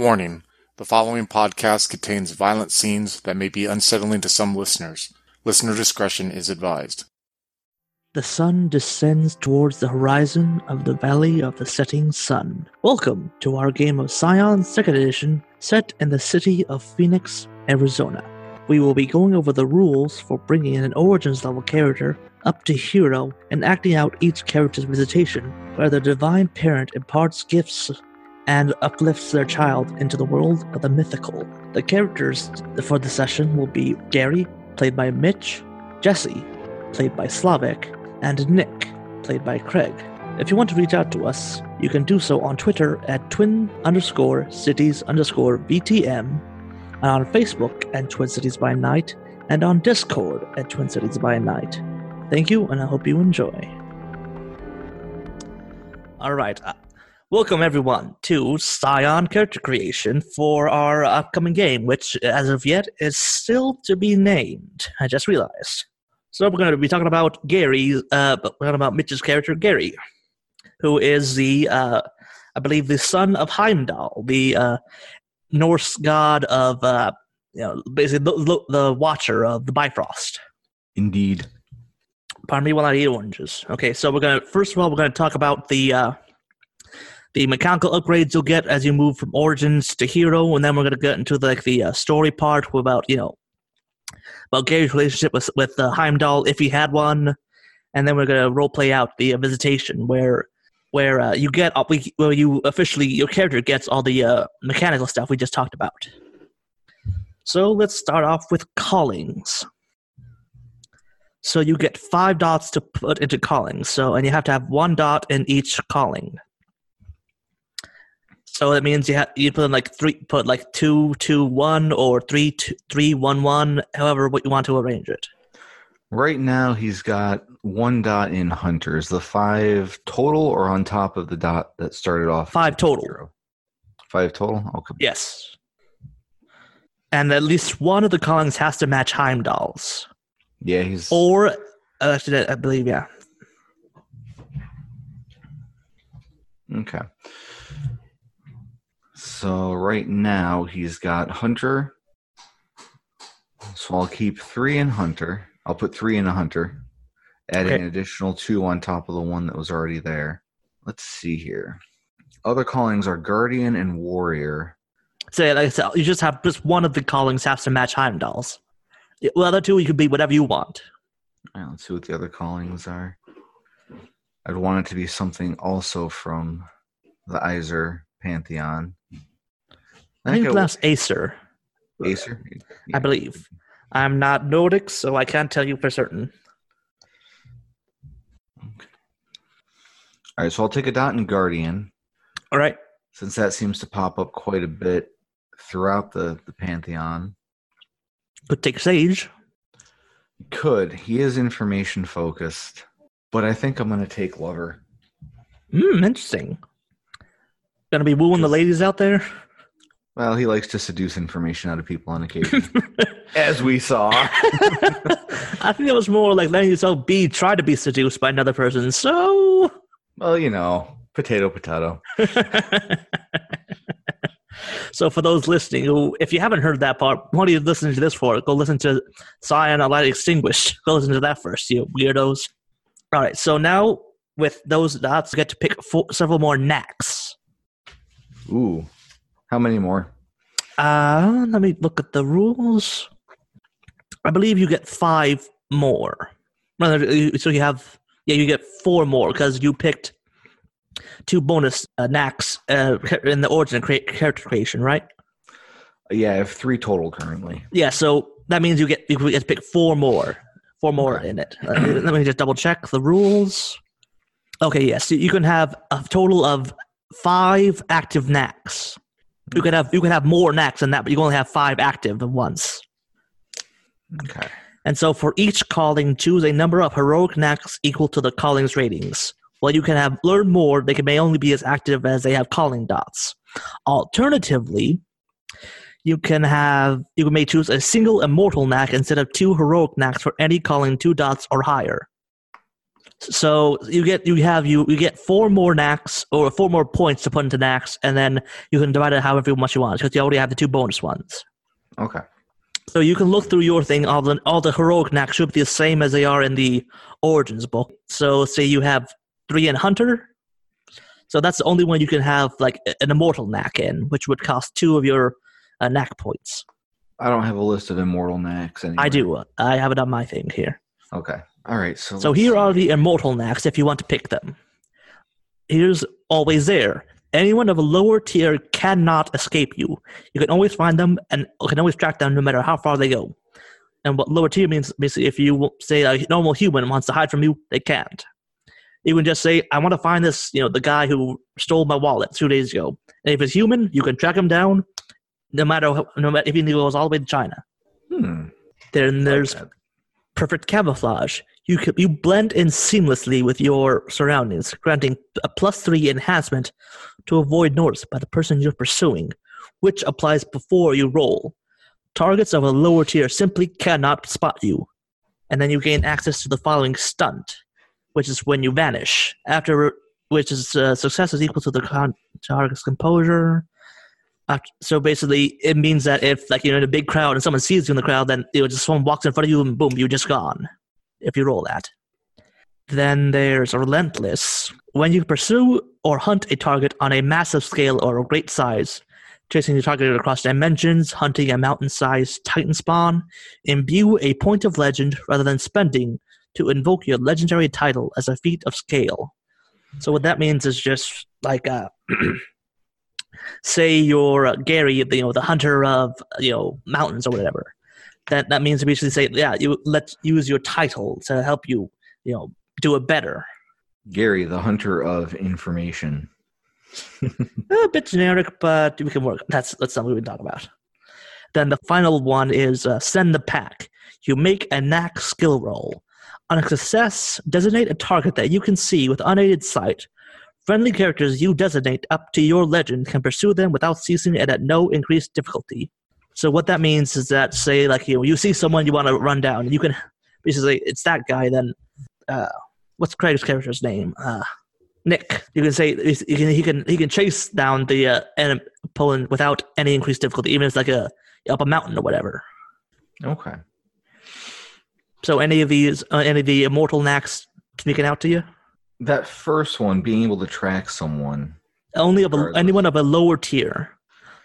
Warning the following podcast contains violent scenes that may be unsettling to some listeners. Listener discretion is advised. The sun descends towards the horizon of the Valley of the Setting Sun. Welcome to our game of Scion 2nd Edition, set in the city of Phoenix, Arizona. We will be going over the rules for bringing in an Origins level character up to hero and acting out each character's visitation, where the Divine Parent imparts gifts and uplifts their child into the world of the mythical. The characters for the session will be Gary, played by Mitch, Jesse, played by Slavic, and Nick, played by Craig. If you want to reach out to us, you can do so on Twitter at twin underscore cities underscore VTM, and on Facebook at Twin Cities by Night, and on Discord at Twin Cities by Night. Thank you, and I hope you enjoy. All right. Uh, Welcome, everyone, to Scion Character Creation for our upcoming game, which, as of yet, is still to be named. I just realized. So we're going to be talking about Gary, uh, but we're talking about Mitch's character, Gary, who is the, uh, I believe, the son of Heimdall, the uh, Norse god of, uh, you know, basically the, the, the Watcher of the Bifrost. Indeed. Pardon me while I eat oranges. Okay, so we're gonna first of all we're gonna talk about the uh, the mechanical upgrades you'll get as you move from Origins to Hero, and then we're gonna get into like the uh, story part about you know about Gary's relationship with with uh, Heimdall if he had one, and then we're gonna role play out the uh, visitation where where uh, you get we where you officially your character gets all the uh, mechanical stuff we just talked about. So let's start off with callings. So you get five dots to put into callings. So and you have to have one dot in each calling. So that means you have you put in like three, put like two, two, one, or three, two, three, one, one. However, what you want to arrange it. Right now, he's got one dot in Hunters. The five total, or on top of the dot that started off? Five total. Zero? Five total. Okay. Yes. And at least one of the callings has to match Heimdall's. Yeah, he's. Or, uh, actually, I believe, yeah. Okay. So right now he's got Hunter. So I'll keep three in Hunter. I'll put three in a Hunter, adding Okay. an additional two on top of the one that was already there. Let's see here. Other callings are Guardian and Warrior. So, like I said, you just have just one of the callings has to match Heimdall's. Well, other two, you could be whatever you want. All right, let's see what the other callings are. I'd want it to be something also from the Aesir Pantheon. I think I- that's Aesir, Aesir. I believe. I'm not Nordic, so I can't tell you for certain. All right, so I'll take a dot in Guardian. All right. since that seems to pop up quite a bit throughout the, the pantheon Could take Sage. could he is information focused but i think i'm going to take lover Hmm, interesting. Gonna be wooing the ladies out there? Well he likes to seduce information out of people on occasion as we saw I think it was more like letting yourself be try to be seduced by another person. So well you know potato potato So for those listening who if you haven't heard that part, what are you listening to this for? Go listen to Cyan Light Extinguished. Go listen to that first, you weirdos. Alright, so now with those dots, you get to pick four, several more knacks. ooh how many more Uh, let me look at the rules. I believe you get five more. So you have, yeah, you get four more because you picked two bonus uh, knacks uh, in the origin crea- character creation, right? yeah i have three total currently Yeah, so that means you get you get to pick four more, four more Okay. in it. Uh, let me just double check the rules. Okay, yes, you can have a total of five active knacks. You can have you can have more knacks than that, but you can only have five active at once. okay And so for each calling, choose a number of heroic knacks equal to the calling's ratings. While you can have learn more, they can may only be as active as they have calling dots. Alternatively, you can have you may choose a single immortal knack instead of two heroic knacks for any calling two dots or higher. So you get you have you you get four more knacks or four more points to put into knacks, and then you can divide it however much you want because you already have the two bonus ones. Okay. So you can look through your thing. All the all the heroic knacks should be the same as they are in the origins book. So say you have three in hunter. So that's the only one you can have like an immortal knack in, which would cost two of your uh, knack points. I don't have a list of immortal knacks. I do. I have it on my thing here. Okay. All right. So So here see. are the immortal knacks if you want to pick them. Here's always there. Anyone of a lower tier cannot escape you. You can always find them and can always track them no matter how far they go. And what lower tier means basically if you say a normal human wants to hide from you, they can't. You can just say, I want to find this, you know, the guy who stole my wallet two days ago. And if it's human, you can track him down no matter how, no matter if he goes all the way to China. Hmm. Then there's like perfect camouflage. You can, you blend in seamlessly with your surroundings, granting a plus three enhancement to avoid notice by the person you're pursuing, which applies before you roll. Targets of a lower tier simply cannot spot you, and then you gain access to the following stunt, which is when you vanish. After which is uh, success is equal to the con- target's composure. Uh, so basically, it means that if like you're in a big crowd and someone sees you in the crowd, then you know, just someone walks in front of you and boom, you're just gone. If you roll that. Then there's relentless. When you pursue or hunt a target on a massive scale or a great size, chasing the target across dimensions, hunting a mountain-sized titan spawn, imbue a point of legend rather than spending to invoke your legendary title as a feat of scale. So what that means is just like uh, say you're uh, Gary, you know, the hunter of you know mountains or whatever. That that means to basically say, yeah, you let's use your title to help you, you know, do it better. Gary, the hunter of information. A bit generic, but we can work. That's that's something we can talk about. Then the final one is uh, send the pack. You make a knack skill roll. On a success, designate a target that you can see with unaided sight. Friendly characters you designate up to your legend can pursue them without ceasing and at no increased difficulty. So what that means is that say like you you see someone you want to run down, you can basically it's that guy. Then uh, what's Craig's character's name? Uh, Nick. You can say he can he can he can chase down the uh, enemy opponent without any increased difficulty, even if it's like a up a mountain or whatever. Okay. So any of these, uh, any of the immortal knacks sneaking out to you? That first one, being able to track someone. Only of a, anyone of a lower tier.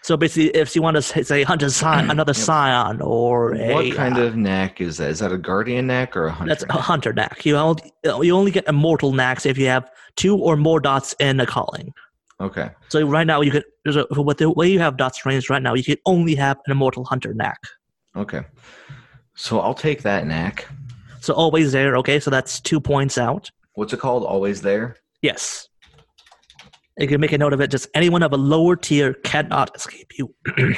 So basically, if you want to say, hunt a scion, another Yep. scion or a what kind uh, of knack is that? Is that a guardian knack or a hunter? that's a hunter knack. You only, you only get immortal knacks if you have two or more dots in a calling. Okay. So right now you can there's a, with the way you have dots ranged right now, you can only have an immortal hunter knack. Okay. So I'll take that knack. So always there. Okay, so that's two points out. What's it called? Always there? Yes. You can make a note of it. Just anyone of a lower tier cannot escape you.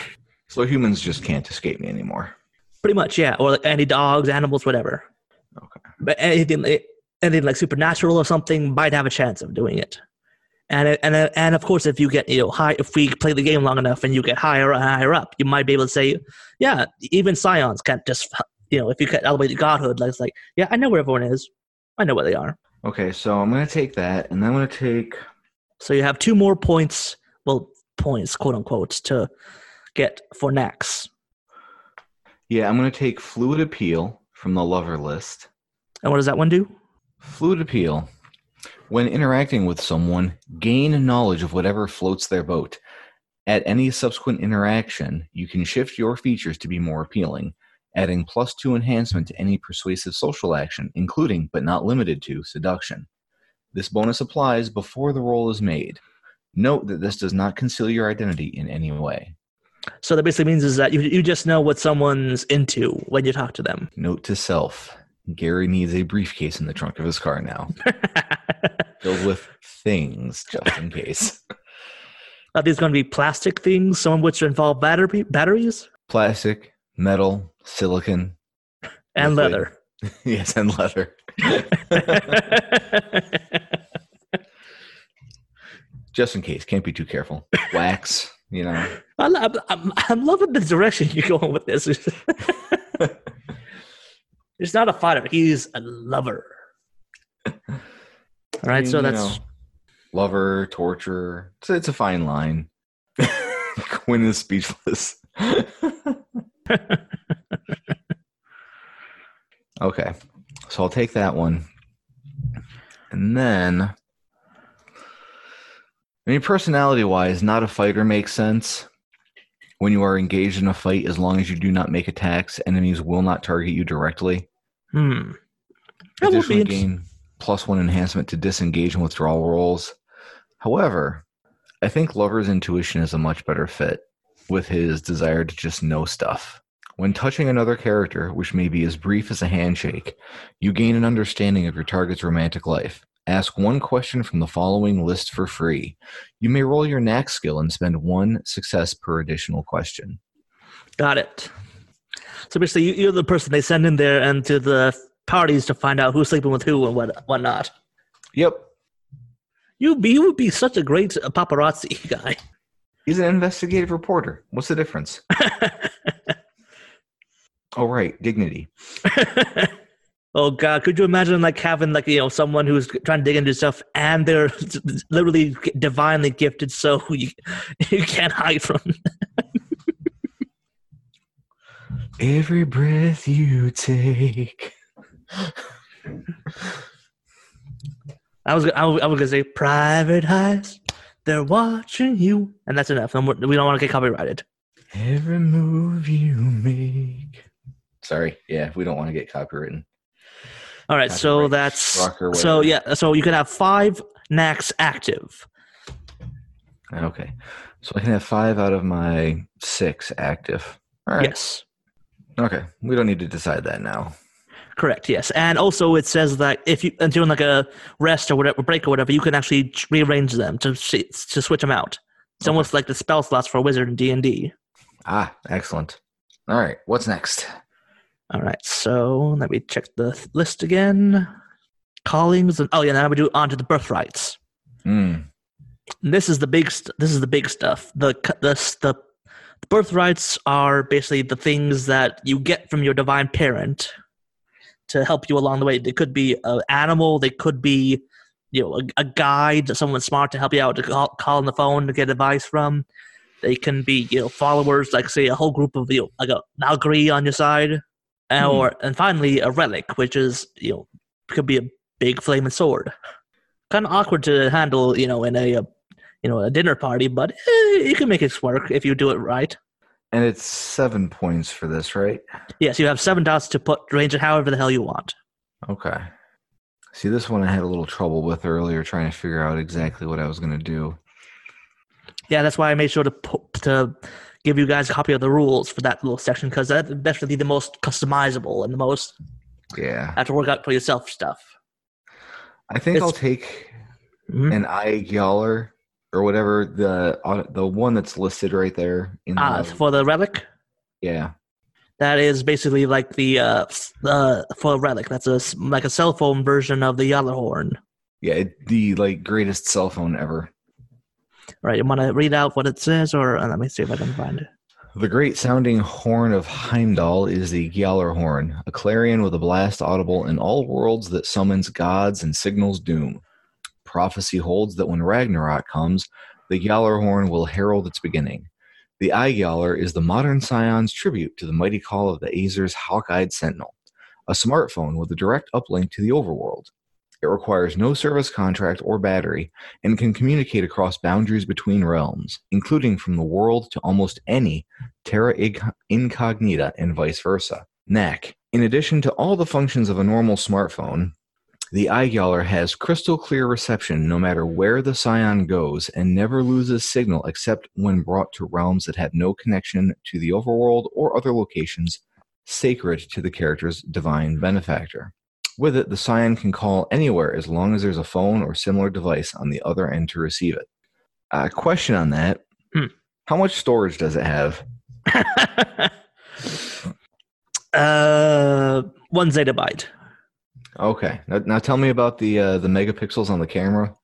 So humans just can't escape me anymore. Pretty much, yeah. Or like any dogs, animals, whatever. Okay. But anything, anything like supernatural or something might have a chance of doing it. And and and of course, if you get you know high, if we play the game long enough and you get higher and higher up, you might be able to say, yeah, even scions can't just you know if you get all the way to godhood, like it's like, yeah, I know where everyone is, I know where they are. Okay, so I'm gonna take that, and then I'm gonna take. So you have two more points, well, points, quote unquote, to get for knacks. Yeah, I'm gonna take fluid appeal from the lover list. And what does that one do? Fluid appeal. When interacting with someone, gain knowledge of whatever floats their boat. At any subsequent interaction, you can shift your features to be more appealing, adding plus two enhancement to any persuasive social action, including but not limited to seduction. This bonus applies before the roll is made. Note that this does not conceal your identity in any way. So that basically means is that you, you just know what someone's into when you talk to them. Note to self Gary needs a briefcase in the trunk of his car now, filled with things just in case. Are these going to be plastic things, some of which involve battery batteries Plastic, metal, silicon, and Liquid. leather? yes, and leather. just in case, can't be too careful. Wax, you know. I lo- I'm, I'm loving the direction you're going with this. He's not a fighter; he's a lover. All right, mean, so that's know, lover, torture. It's, it's a fine line. Quinn is speechless. okay, so I'll take that one, and then, I mean, personality-wise, not a fighter makes sense. When you are engaged in a fight, as long as you do not make attacks, enemies will not target you directly. hmm. That would be gain plus one enhancement to disengage and withdrawal rolls. However, I think Lover's intuition is a much better fit with his desire to just know stuff. When touching another character, which may be as brief as a handshake, you gain an understanding of your target's romantic life. Ask one question from the following list for free. You may roll your knack skill and spend one success per additional question. Got it. So basically, you, you're the person they send in there and to the parties to find out who's sleeping with who and what whatnot. Yep, You be you would be such a great paparazzi guy. he's an investigative reporter. What's the difference? Oh, right, dignity. oh God, could you imagine like having like you know someone who's trying to dig into stuff and they're literally divinely gifted, so you you can't hide from. Every breath you take. I was I was, I was gonna say private eyes, they're watching you, and that's enough. We don't want to get copyrighted. Every move you make. Sorry, yeah, we don't want to get copywritten. All right, so that's so yeah. So you can have five knacks active. Okay, so I can have five out of my six active. All right. Yes, Okay, we don't need to decide that now. correct. Yes, and also it says that if you and doing like a rest or whatever break or whatever, you can actually rearrange them to to switch them out. It's Okay. almost like the spell slots for a wizard in D and D. Ah, excellent. All right, what's next? All right, so let me check the th- list again. Callings and oh yeah, now we do onto the birthrights. Hmm. This is the big st- this is the big stuff the the the the birthrights are basically the things that you get from your divine parent to help you along the way they could be an animal they could be you know a, a guide someone smart to help you out to call, call on the phone to get advice from they can be you know followers like say a whole group of you know, like a Nalgri on your side Hmm. or and finally a relic which is you know could be a big flaming sword kind of awkward to handle you know in a, uh you know a dinner party but eh, you can make it work if you do it right And it's seven points for this, right? yes you have seven dots to put range it however the hell you want Okay. See, this one I had a little trouble with earlier, trying to figure out exactly what I was going to do. yeah that's why i made sure to put, to give you guys a copy of the rules for that little section because that's definitely the most customizable and the most Yeah. have to work out for yourself stuff I think It's- I'll take Mhm. an eye Gyaller or whatever the uh, the one that's listed right there. In ah the, for the relic yeah. that is basically like the uh uh for a relic that's a like a cell phone version of the Yaller horn. Yeah, it, the like greatest cell phone ever. Right, you want to read out what it says, or uh, let me see if I can find it. The great sounding horn of Heimdall is the Gjallarhorn, a clarion with a blast audible in all worlds that summons gods and signals doom. Prophecy holds that when Ragnarok comes, the Gjallarhorn will herald its beginning. The iGjallar is the modern Scion's tribute to the mighty call of the Aesir's hawk-eyed sentinel, a smartphone with a direct uplink to the overworld. It requires no service contract or battery and can communicate across boundaries between realms, including from the world to almost any terra incognita and vice versa. Knack. In addition to all the functions of a normal smartphone, the iGjallar has crystal clear reception no matter where the Scion goes and never loses signal except when brought to realms that have no connection to the overworld or other locations sacred to the character's divine benefactor. With it, the Scion can call anywhere as long as there's a phone or similar device on the other end to receive it. Uh, question on that. Hmm. How much storage does it have? uh, one zettabyte. Okay. Now, now tell me about the uh, the megapixels on the camera.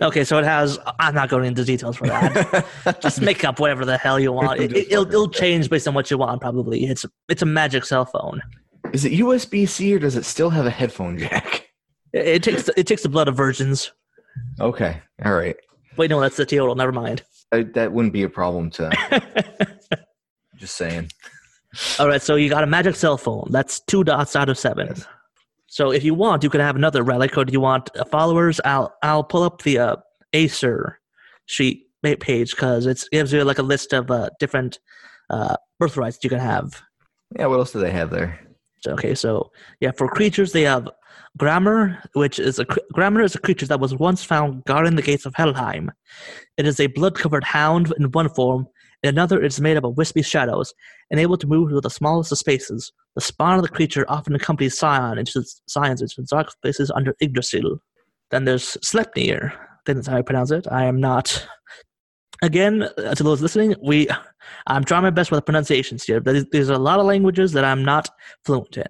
Okay, so it has. I'm not going into details for that. Just make up whatever the hell you want. It, will it'll change based on what you want. Probably it's it's a magic cell phone. Is it USB C or does it still have a headphone jack? It, it takes it takes the blood of virgins. Okay. All right. Wait, no, that's the total. Never mind. That, that wouldn't be a problem to. just saying. All right, so you got a magic cell phone. That's two dots out of seven. Yes. So if you want, you could have another relic, or do you want uh, followers? I'll I'll pull up the uh, Aesir sheet page because it gives you like a list of uh, different uh, birthrights you can have. Yeah. What else do they have there? Okay, so yeah, for creatures they have Garmr, which is a Garmr is a creature that was once found guarding the gates of Helheim. It is a blood-covered hound in one form. In another, it is made up of wispy shadows and able to move through the smallest of spaces. The spawn of the creature often accompanies Scion into Scions into dark spaces under Yggdrasil. Then there's Sleipnir. I think that's how I pronounce it. I am not. Again, uh, to those listening, we I'm trying my best with the pronunciations here. But there's- there's a lot of languages that I'm not fluent in.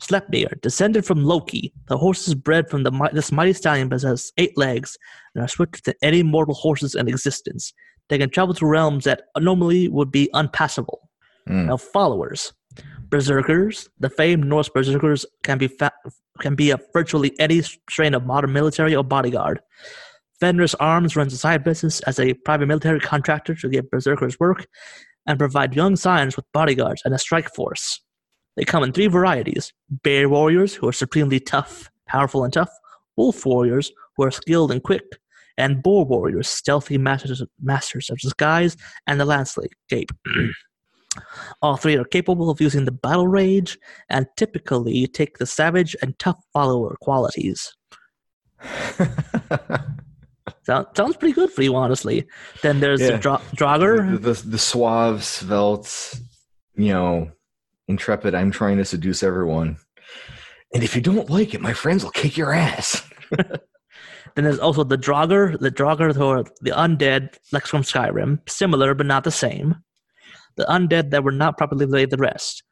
Sleipnir, descended from Loki, the horses bred from the, this mighty stallion possess eight legs and are swifter than any mortal horses in existence. They can travel through realms that normally would be unpassable. Hmm. Now, followers, berserkers, the famed Norse berserkers can be fa- can be of virtually any strain of modern military or bodyguard. Fenris Arms runs a side business as a private military contractor to give berserkers work and provide young scions with bodyguards and a strike force. They come in three varieties bear warriors, who are supremely tough, powerful, and tough, wolf warriors, who are skilled and quick, and boar warriors, stealthy masters, masters of disguise and the landscape. All three are capable of using the battle rage and typically take the savage and tough follower qualities. Sound, sounds pretty good for you, honestly. Then there's Yeah. the dra- Draugr. the, the the suave, svelte, you know, intrepid. I'm trying to seduce everyone, and if you don't like it, my friends will kick your ass. Then there's also the Draugr, the Draugr who are the undead, like from Skyrim, similar but not the same. The undead that were not properly laid to rest.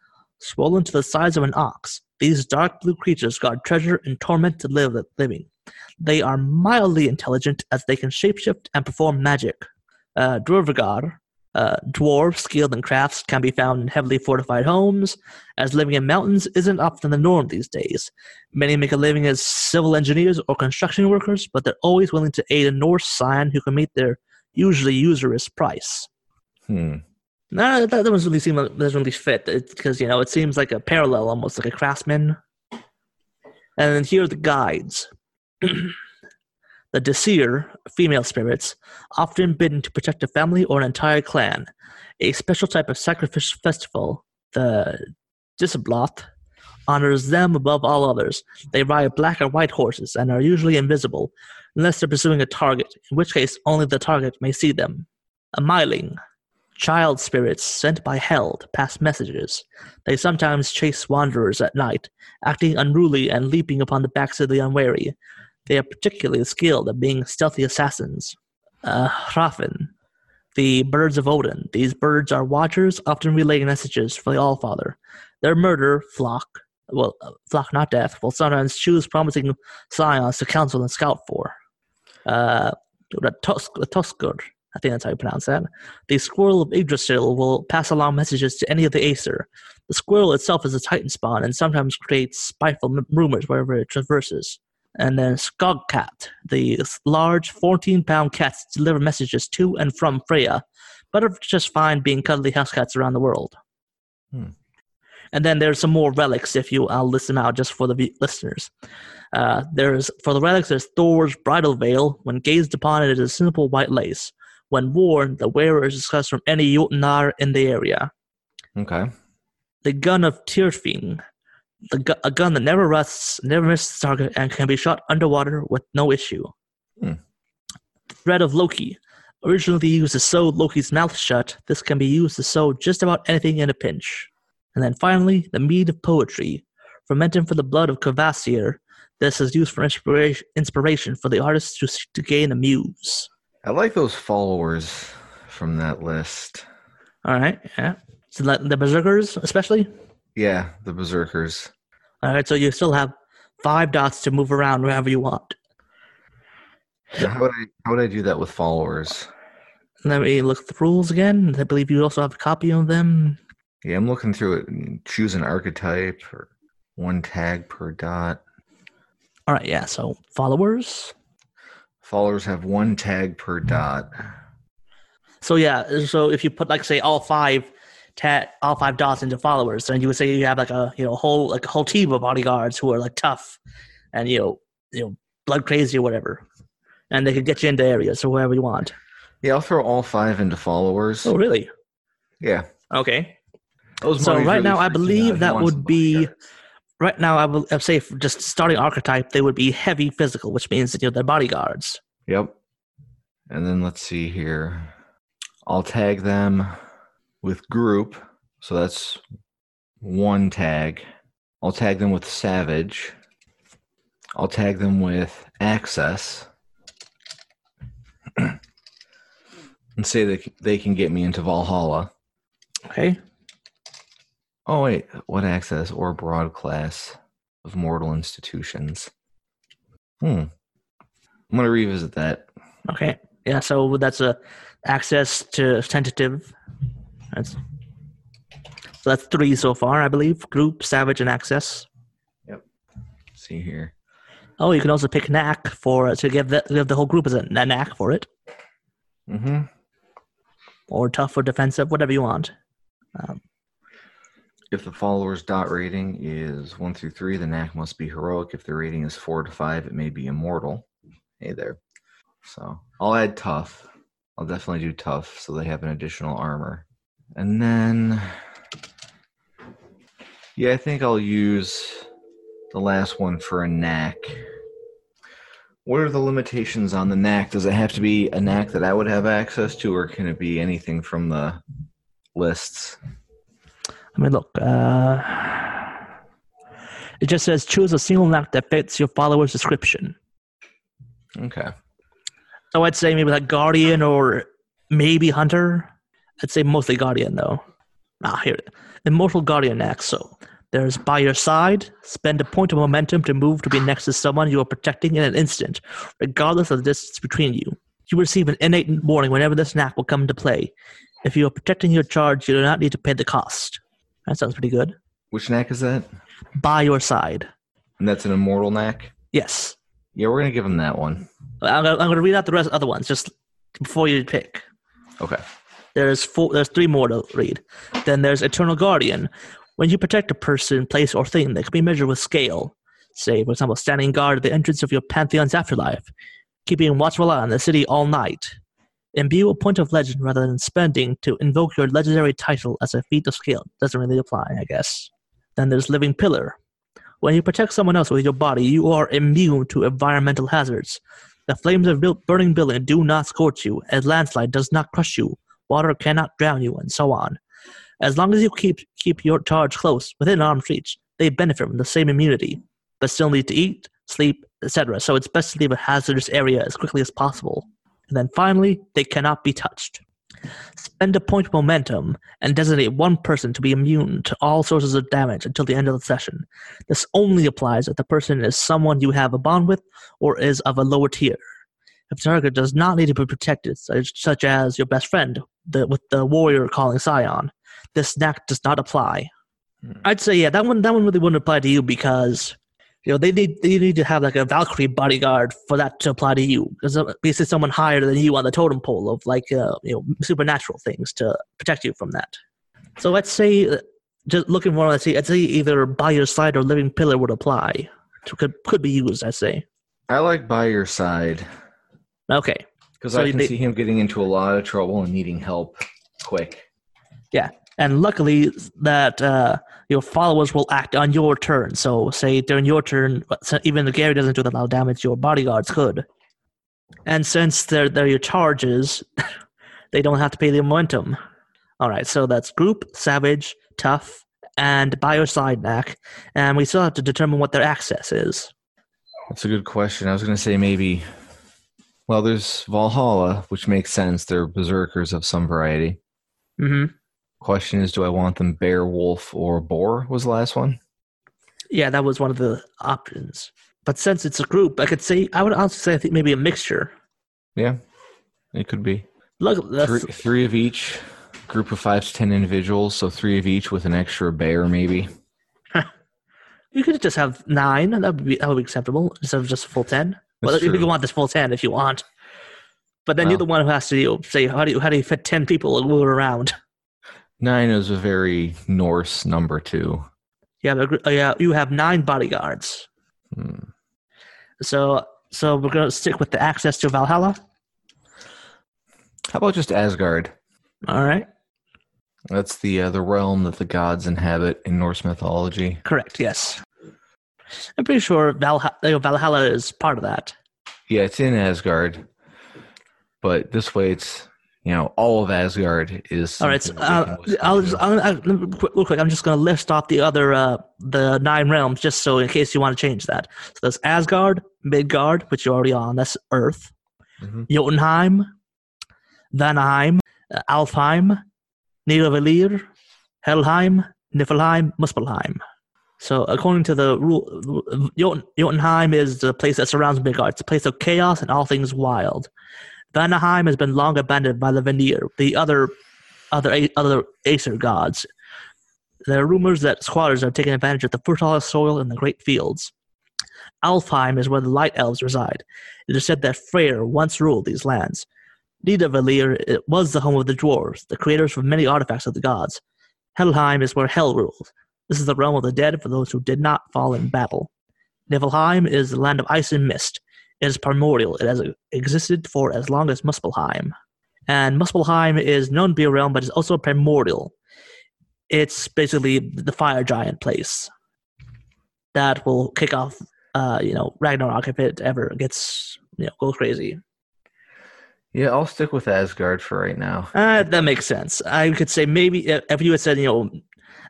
Swollen to the size of an ox, these dark blue creatures guard treasure and torment the live- living. They are mildly intelligent as they can shapeshift and perform magic. Uh, Dvergar, uh, dwarves skilled in crafts, can be found in heavily fortified homes, as living in mountains isn't often the norm these days. Many make a living as civil engineers or construction workers, but they're always willing to aid a Norse scion who can meet their usually usurious price. Hmm. No, that doesn't really seem like, doesn't really fit because you know it seems like a parallel, almost like a craftsman. And then here are the guides. the Disir, female spirits, often bidden to protect a family or an entire clan. A special type of sacrificial festival, the Disablot, honors them above all others. They ride black or white horses and are usually invisible, unless they're pursuing a target, in which case only the target may see them. A Myling, child spirits sent by Hell to pass messages. They sometimes chase wanderers at night, acting unruly and leaping upon the backs of the unwary. They are particularly skilled at being stealthy assassins. Uh, the birds of Odin. These birds are watchers, often relaying messages for the Allfather. Their murder, flock, well, uh, flock not death, will sometimes choose promising scions to counsel and scout for. Uh, the Tuskar, I think that's how you pronounce that. The squirrel of Yggdrasil will pass along messages to any of the Aesir. The squirrel itself is a Titan spawn and sometimes creates spiteful m- rumors wherever it traverses. And then Skogkatt, the large 14 pound cats deliver messages to and from Freya, but are just fine being cuddly house cats around the world. Hmm. And then there's some more relics if you, I'll list them out just for the listeners. Uh, there's, for the relics, there's Thor's bridal veil. When gazed upon, it is a simple white lace. When worn, the wearer is discussed from any Jotnar in the area. Okay. The gun of Tyrfing, the a gun that never rusts, never misses target, and can be shot underwater with no issue. Hmm. Thread of Loki. Originally used to sew Loki's mouth shut, this can be used to sew just about anything in a pinch. And then finally, the mead of poetry. Fermented for the blood of Kvasir, this is used for inspiration, inspiration for the artist to, to gain a muse. I like those followers from that list. All right, yeah. So that, the berserkers, especially. Yeah, the berserkers. All right, so you still have five dots to move around wherever you want. Now, how would I how would I do that with followers? Let me look at the rules again. I believe you also have a copy of them. Yeah, I'm looking through it. and Choose an archetype or one tag per dot. All right, yeah. So followers. Followers have one tag per dot. So yeah, so if you put like say all five ta- all five dots into followers, and you would say you have like a you know whole like a whole team of bodyguards who are like tough and you know you know blood crazy or whatever, and they could get you into areas or wherever you want. Yeah, I'll throw all five into followers. Oh really? Yeah. Okay. Those So right really now, I freak me out. believe that would be right now. I will say just starting archetype, they would be heavy physical, which means that you know they're bodyguards. Yep. And then let's see here. I'll tag them with group. So that's one tag. I'll tag them with savage. I'll tag them with access. and say that they can get me into Valhalla. Okay. Oh wait, what access or broad class of mortal institutions? Hmm. I'm gonna revisit that. Okay. Yeah. So that's a access to tentative. That's so that's three so far, I believe. Group, savage, and access. Yep. See here. Oh, you can also pick knack for to give the give the whole group as a, a knack for it, Mm-hmm. or tough or defensive, whatever you want. Um, If the follower's dot rating is one through three, the knack must be heroic. If the rating is four to five, it may be immortal. Hey there. So I'll add tough. I'll definitely do tough so they have an additional armor. And then Yeah, I think I'll use the last one for a knack. What are the limitations on the knack? Does it have to be a knack that I would have access to, or can it be anything from the lists? I mean, look. Uh, it just says choose a single knack that fits your follower's description. Okay. So I'd say maybe like guardian or maybe hunter. I'd say mostly guardian though. Ah, here, immortal guardian next. So there's by your side. Spend a point of momentum to move to be next to someone you are protecting in an instant, regardless of the distance between you. You receive an innate warning whenever this knack will come into play. If you are protecting your charge, you do not need to pay the cost. That sounds pretty good. Which knack is that? By your side. And that's an immortal knack? Yes. Yeah, we're gonna give him that one. I'm gonna, I'm gonna read out the rest of the other ones just before you pick. Okay. There's four. There's three more to read. Then there's Eternal Guardian. When you protect a person, place, or thing that can be measured with scale, say, for example, standing guard at the entrance of your pantheon's afterlife, keeping watchful eye on the city all night, imbue a point of legend rather than spending to invoke your legendary title as a feat of scale. Doesn't really apply, I guess. Then there's Living Pillar. When you protect someone else with your body, you are immune to environmental hazards. The flames of burning building do not scorch you, a landslide does not crush you, water cannot drown you, and so on. As long as you keep keep your charge close within arm's reach, they benefit from the same immunity, but still need to eat, sleep, etc. So it's best to leave a hazardous area as quickly as possible. And then finally, they cannot be touched. Spend a point of momentum and designate one person to be immune to all sources of damage until the end of the session. This only applies if the person is someone you have a bond with or is of a lower tier. If the target does not need to be protected, such, such as your best friend the, with the warrior calling Scion, this knack does not apply. Hmm. I'd say yeah, that one that one really wouldn't apply to you because you know they need they need to have like a Valkyrie bodyguard for that to apply to you. Because uh, basically someone higher than you on the totem pole of like uh, you know supernatural things to protect you from that. So let's say uh, just looking for let's see I'd say either by your side or living pillar would apply. To, could could be used, I say. I like by your side Okay. Because So I can they- see him getting into a lot of trouble and needing help quick. Yeah, and luckily that uh, your followers will act on your turn. So, say during your turn, even if Gary doesn't do that lot of damage, your bodyguards could. And since they're they're your charges, they don't have to pay the momentum. All right, so that's group, savage, tough, and by your side, Knack, and we still have to determine what their access is. That's a good question. I was going to say maybe. Well, there's Valhalla, which makes sense. They're berserkers of some variety. hmm Question is, do I want them bear, wolf, or boar? Was the last one? Yeah, that was one of the options. But since it's a group, I could say I would also say I think maybe a mixture. Yeah, it could be Look, that's, three, three of each. Group of five to ten individuals, so three of each with an extra bear, maybe. You could just have nine. That would be that would be acceptable instead of just a full ten. Well, true. you want this full ten, if you want. But then you're the one who has to you know, say how do you how do you fit ten people and move around? Nine is a very Norse number too. Yeah, but, uh, yeah, you have nine bodyguards. Hmm. So so we're gonna stick with the access to Valhalla. How about just Asgard? All right, That's the uh, the realm that the gods inhabit in Norse mythology. correct. Yes, I'm pretty sure Valhalla, you know, Valhalla is part of that. Yeah, it's in Asgard, but this way it's you know all of Asgard is. All right, so, uh, they can listen I'll just I'll, I'll, real quick. I'm just going to list off the other uh, the nine realms, just so in case you want to change that. So there's Asgard, Midgard, which you're already on. That's Earth. Mhm. Jotunheim, Vanaheim, uh, Alfheim, Nidavellir, Helheim, Niflheim, Muspelheim. So according to the rule, Jotunheim is the place that surrounds Midgard. It's a place of chaos and all things wild. Vanaheim has been long abandoned by the Vanir, the other other other Aesir gods. There are rumors that squatters are taking advantage of the fertile soil in the great fields. Alfheim is where the Light Elves reside. It is said that Freyr once ruled these lands. Nidavellir was the home of the dwarves, the creators of many artifacts of the gods. Helheim is where Hel rules. This is the realm of the dead for those who did not fall in battle. Niflheim is the land of ice and mist. It is primordial. It has existed for as long as Muspelheim. And Muspelheim is known to be a realm, but it's also primordial. It's basically the fire giant place that will kick off, uh, you know, Ragnarok if it ever gets, you know, goes crazy. Yeah, I'll stick with Asgard for right now. Uh, that makes sense. I could say maybe if if you had said, you know,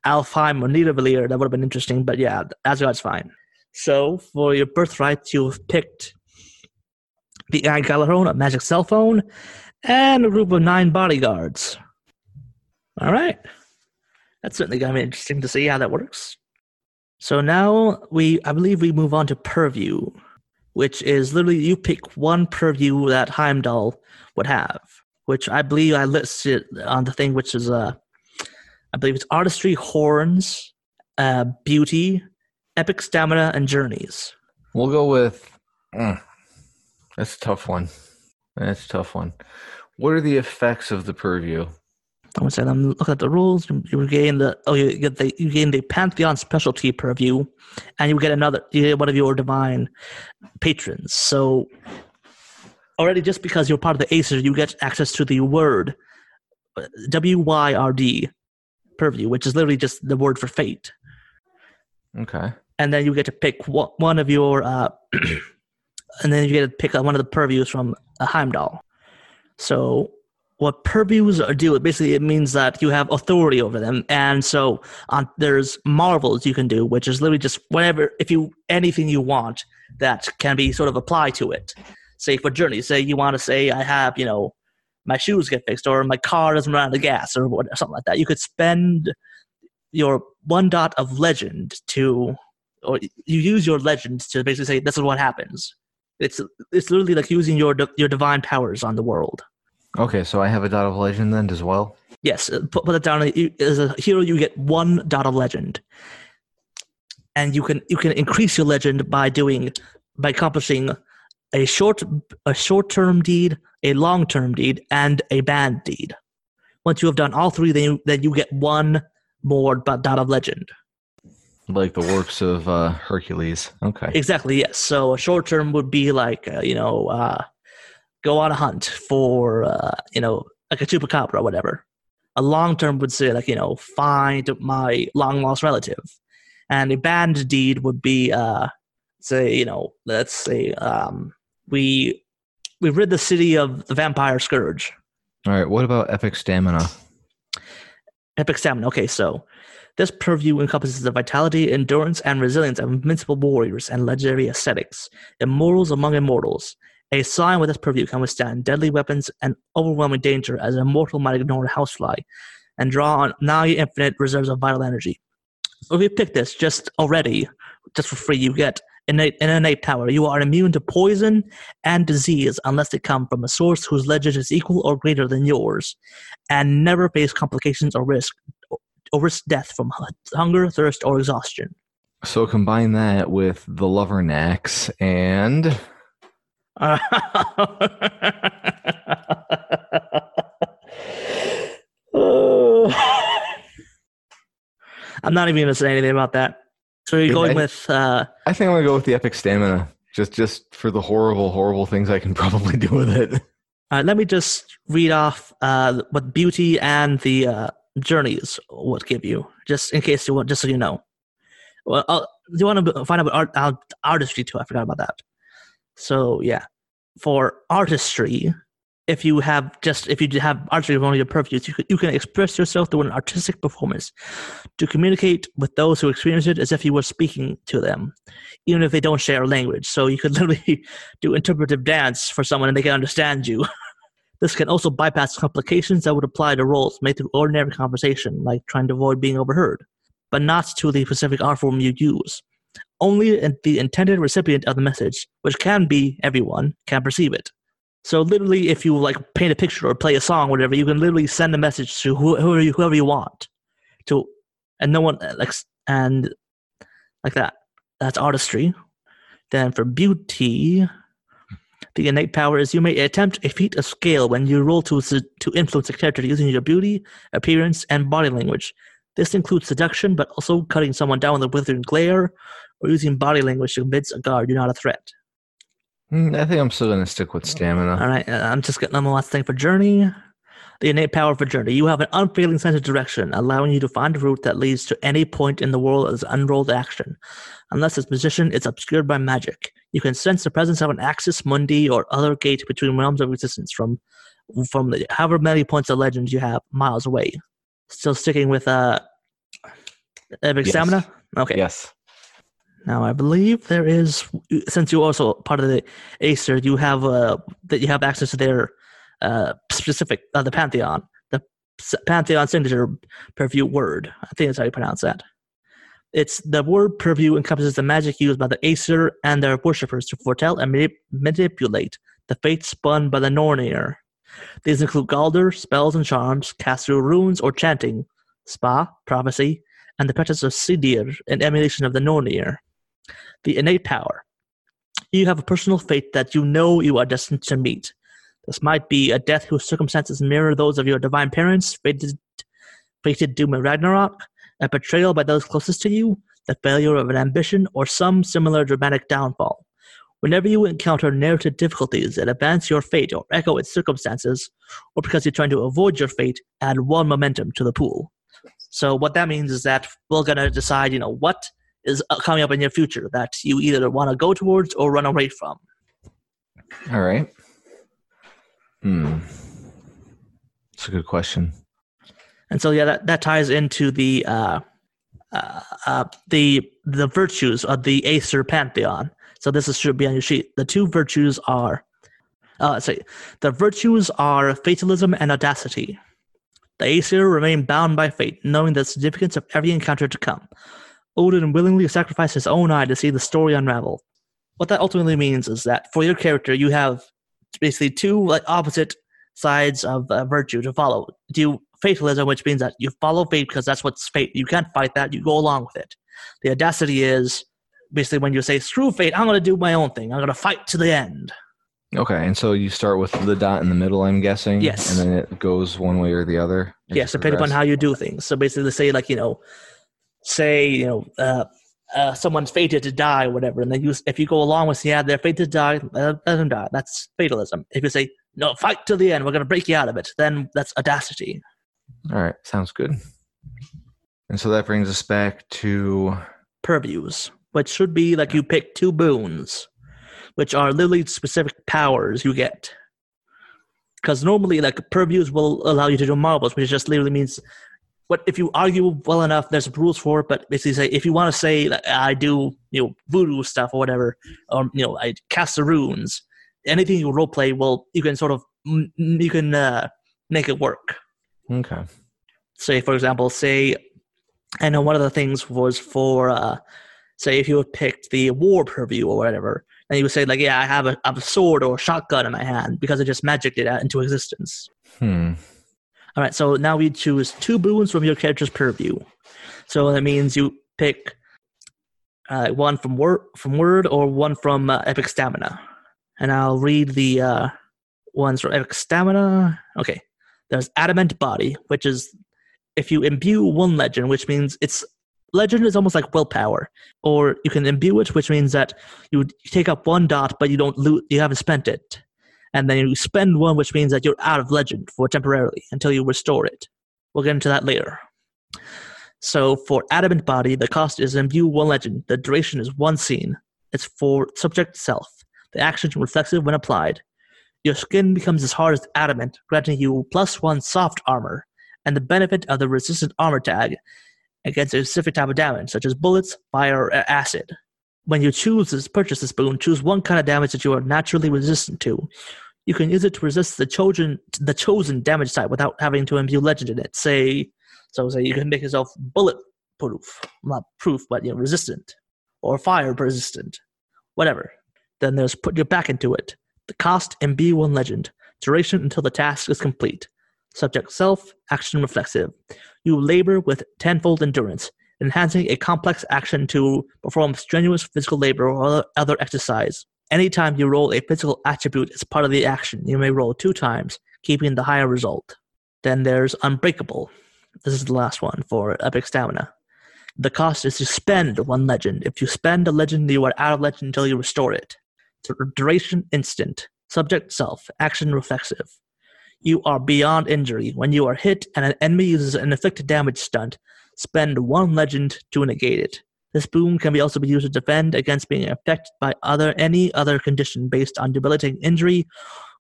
Alfheim or Nidavellir, that would have been interesting. But yeah, Asgard's fine. So for your birthright, you've picked the Galarone, a magic cell phone, and a group of nine bodyguards. All right. That's certainly going to be interesting to see how that works. So now we, I believe we move on to Purview, which is literally you pick one Purview that Heimdall would have, which I believe I listed on the thing, which is, uh, I believe it's artistry, horns, uh, beauty, epic stamina, and journeys. We'll go with. mm, that's a tough one. That's a tough one. What are the effects of the purview? I'm say I'm looking at the rules. You, you gain the oh you get the you gain the Pantheon specialty purview, and you get another you get one of your divine patrons. So already just because you're part of the Aesir, you get access to the word W Y R D purview, which is literally just the word for fate. Okay. and then you get to pick one of your, uh, and then you get to pick one of the purviews from a Heimdall. So what purviews are do basically it means that you have authority over them, and so on, there's marvels you can do, which is literally just whatever if you anything you want that can be sort of applied to it. Say for journey, say you want to say I have you know my shoes get fixed or my car doesn't run out of gas or what, something like that. You could spend your one dot of legend to or you use your legend to basically say this is what happens. It's it's literally like using your your divine powers on the world. Okay, so I have a dot of legend then as well. Yes, uh, put, put it down. As a hero, you get one dot of legend, and you can you can increase your legend by doing by accomplishing a short a short term deed, a long term deed, and a band deed. Once you have done all three, then you, then you get one more dot of legend. Like the works of uh, Hercules. Okay. Exactly. Yes. So a short term would be like uh, you know uh, go on a hunt for uh, you know like a chupacabra or whatever. A long term would say like you know find my long lost relative, and a band deed would be uh, say you know let's say um, we we rid the city of the vampire scourge. All right. What about epic stamina? Epic stamina. Okay, so this purview encompasses the vitality, endurance, and resilience of invincible warriors and legendary ascetics, immortals among immortals. A sign with this purview can withstand deadly weapons and overwhelming danger, as an immortal might ignore a housefly, and draw on nigh infinite reserves of vital energy. If you pick this just already, just for free, you get innate, an innate power. You are immune to poison and disease unless they come from a source whose legend is equal or greater than yours, and never face complications or risk or risk death from hunger, thirst, or exhaustion. So combine that with the lover knacks and I'm not even going to say anything about that. So you're going Okay. with uh, I think I'm gonna go with the epic stamina. Just just for the horrible, horrible things I can probably do with it. Uh, let me just read off uh, what beauty and the uh, journeys would give you, just in case you want, just so you know. Well, uh, do you want to find out about art, uh, artistry too? I forgot about that. So yeah, for artistry, if you have just if you have of one of your purviews, you can, you can express yourself through an artistic performance to communicate with those who experience it as if you were speaking to them, even if they don't share language. So you could literally do interpretive dance for someone and they can understand you. this can also bypass complications that would apply to roles made through ordinary conversation, like trying to avoid being overheard, but not to the specific art form you use. Only the intended recipient of the message, which can be everyone, can perceive it. So literally, if you like paint a picture or play a song, whatever, you can literally send a message to whoever you, whoever you want, to, and no one like and like that. That's artistry. Then for beauty, the innate power is you may attempt a feat of scale when you roll to to influence a character using your beauty, appearance, and body language. This includes seduction, but also cutting someone down with a withering glare, or using body language to convince a guard you're not a threat. Hmm, I think I'm still gonna stick with stamina. All right, uh, I'm just getting on the last thing for journey. The innate power for journey. You have an unfailing sense of direction, allowing you to find a route that leads to any point in the world as unrolled action. Unless its position is obscured by magic, you can sense the presence of an axis mundi or other gate between realms of existence from from the, however many points of legend you have miles away. Still sticking with uh, epic Yes. stamina. Okay. Yes. Now I believe there is, since you're also part of the Aesir, you have uh, that you have access to their uh, specific uh, the Pantheon, the Pantheon signature purview Wyrd. I think that's how you pronounce that. It's the Wyrd purview encompasses the magic used by the Aesir and their worshippers to foretell and manip- manipulate the fates spun by the Nornir. These include Galdr, spells and charms, cast through runes or chanting, spá, prophecy, and the practice of Seidr, an emulation of the Nornir the innate power. You have a personal fate that you know you are destined to meet. This might be a death whose circumstances mirror those of your divine parents, fated, fated doom in Ragnarok, a betrayal by those closest to you, the failure of an ambition, or some similar dramatic downfall. Whenever you encounter narrative difficulties that advance your fate or echo its circumstances, or because you're trying to avoid your fate, add one momentum to the pool. So what that means is that we're gonna decide, you know, what is uh, coming up in your future that you either want to go towards or run away from. All right. Hmm. It's a good question. And so yeah, that, that ties into the uh, uh, uh, the the virtues of the Aesir pantheon. So this is should be on your sheet. The two virtues are, uh, let's the virtues are fatalism and audacity. The Aesir remain bound by fate, knowing the significance of every encounter to come. Odin willingly sacrificed his own eye to see the story unravel. What that ultimately means is that for your character, you have basically two like opposite sides of uh, virtue to follow. Do fatalism, which means that you follow fate because that's what's fate. You can't fight that. You go along with it. The audacity is basically when you say, "Screw fate, I'm going to do my own thing. I'm going to fight to the end." Okay, and so you start with the dot in the middle, I'm guessing. Yes. And then it goes one way or the other. yes, depending upon progress? how you do things. So basically, say like you know, say you know, uh, uh, someone's fated to die, or whatever, and then you if you go along with yeah, they're fated to die, let let them die. That's fatalism. If you say no, fight till the end, we're going to break you out of it, then that's audacity. All right, sounds good. And so that brings us back to purviews, which should be like you pick two boons, which are literally specific powers you get. Because normally, like purviews will allow you to do marvels, which just literally means what if you argue well enough. There's rules for it, but basically, say if you want to say like, I do you know voodoo stuff or whatever, or you know I cast the runes, anything you role play well, you can sort of mm, mm, you can uh, make it work okay. say for example say i know one of the things was for uh say if you had picked the war purview or whatever and you would say like yeah i have a, I have a sword or a shotgun in my hand because i just magicked it out into existence Hmm. All right so now we choose two boons from your character's purview. So that means you pick uh, one from Wyrd from Wyrd or one from uh, epic stamina. And i'll read the uh, ones from epic stamina. Okay there's adamant body which is if you imbue one legend which means it's legend is almost like willpower. Or you can imbue it which means that you take up one dot but you don't loot you haven't spent it and then you spend one which means that you're out of legend for temporarily until you restore it we'll get into that later so for Adamant Body, the cost is imbue one legend. The duration is one scene. It's for subject self. The action is reflexive when applied. Your skin becomes as hard as adamant, granting you plus one soft armor, and the benefit of the resistant armor tag against a specific type of damage, such as bullets, fire, or acid. When you choose to purchase this boon, choose one kind of damage that you are naturally resistant to. You can use it to resist the chosen the chosen damage type without having to imbue legend in it. Say so say you can make yourself bulletproof, not proof, but you know, resistant, or fire resistant, whatever. Then there's put your back into it. The cost imbue one legend. Duration until the task is complete. Subject self, action reflexive. You labor with tenfold endurance, enhancing a complex action to perform strenuous physical labor or other exercise. Anytime you roll a physical attribute as part of the action, you may roll two times, keeping the higher result. Then there's Unbreakable. This is the last one for Epic Stamina. The cost is to spend one legend. If you spend a legend, you are out of legend until you restore it. Duration instant. Subject self. Action reflexive. You are beyond injury. When you are hit and an enemy uses an inflicted damage stunt, spend one legend to negate it. This boon can be also be used to defend against being affected by other any other condition based on debilitating injury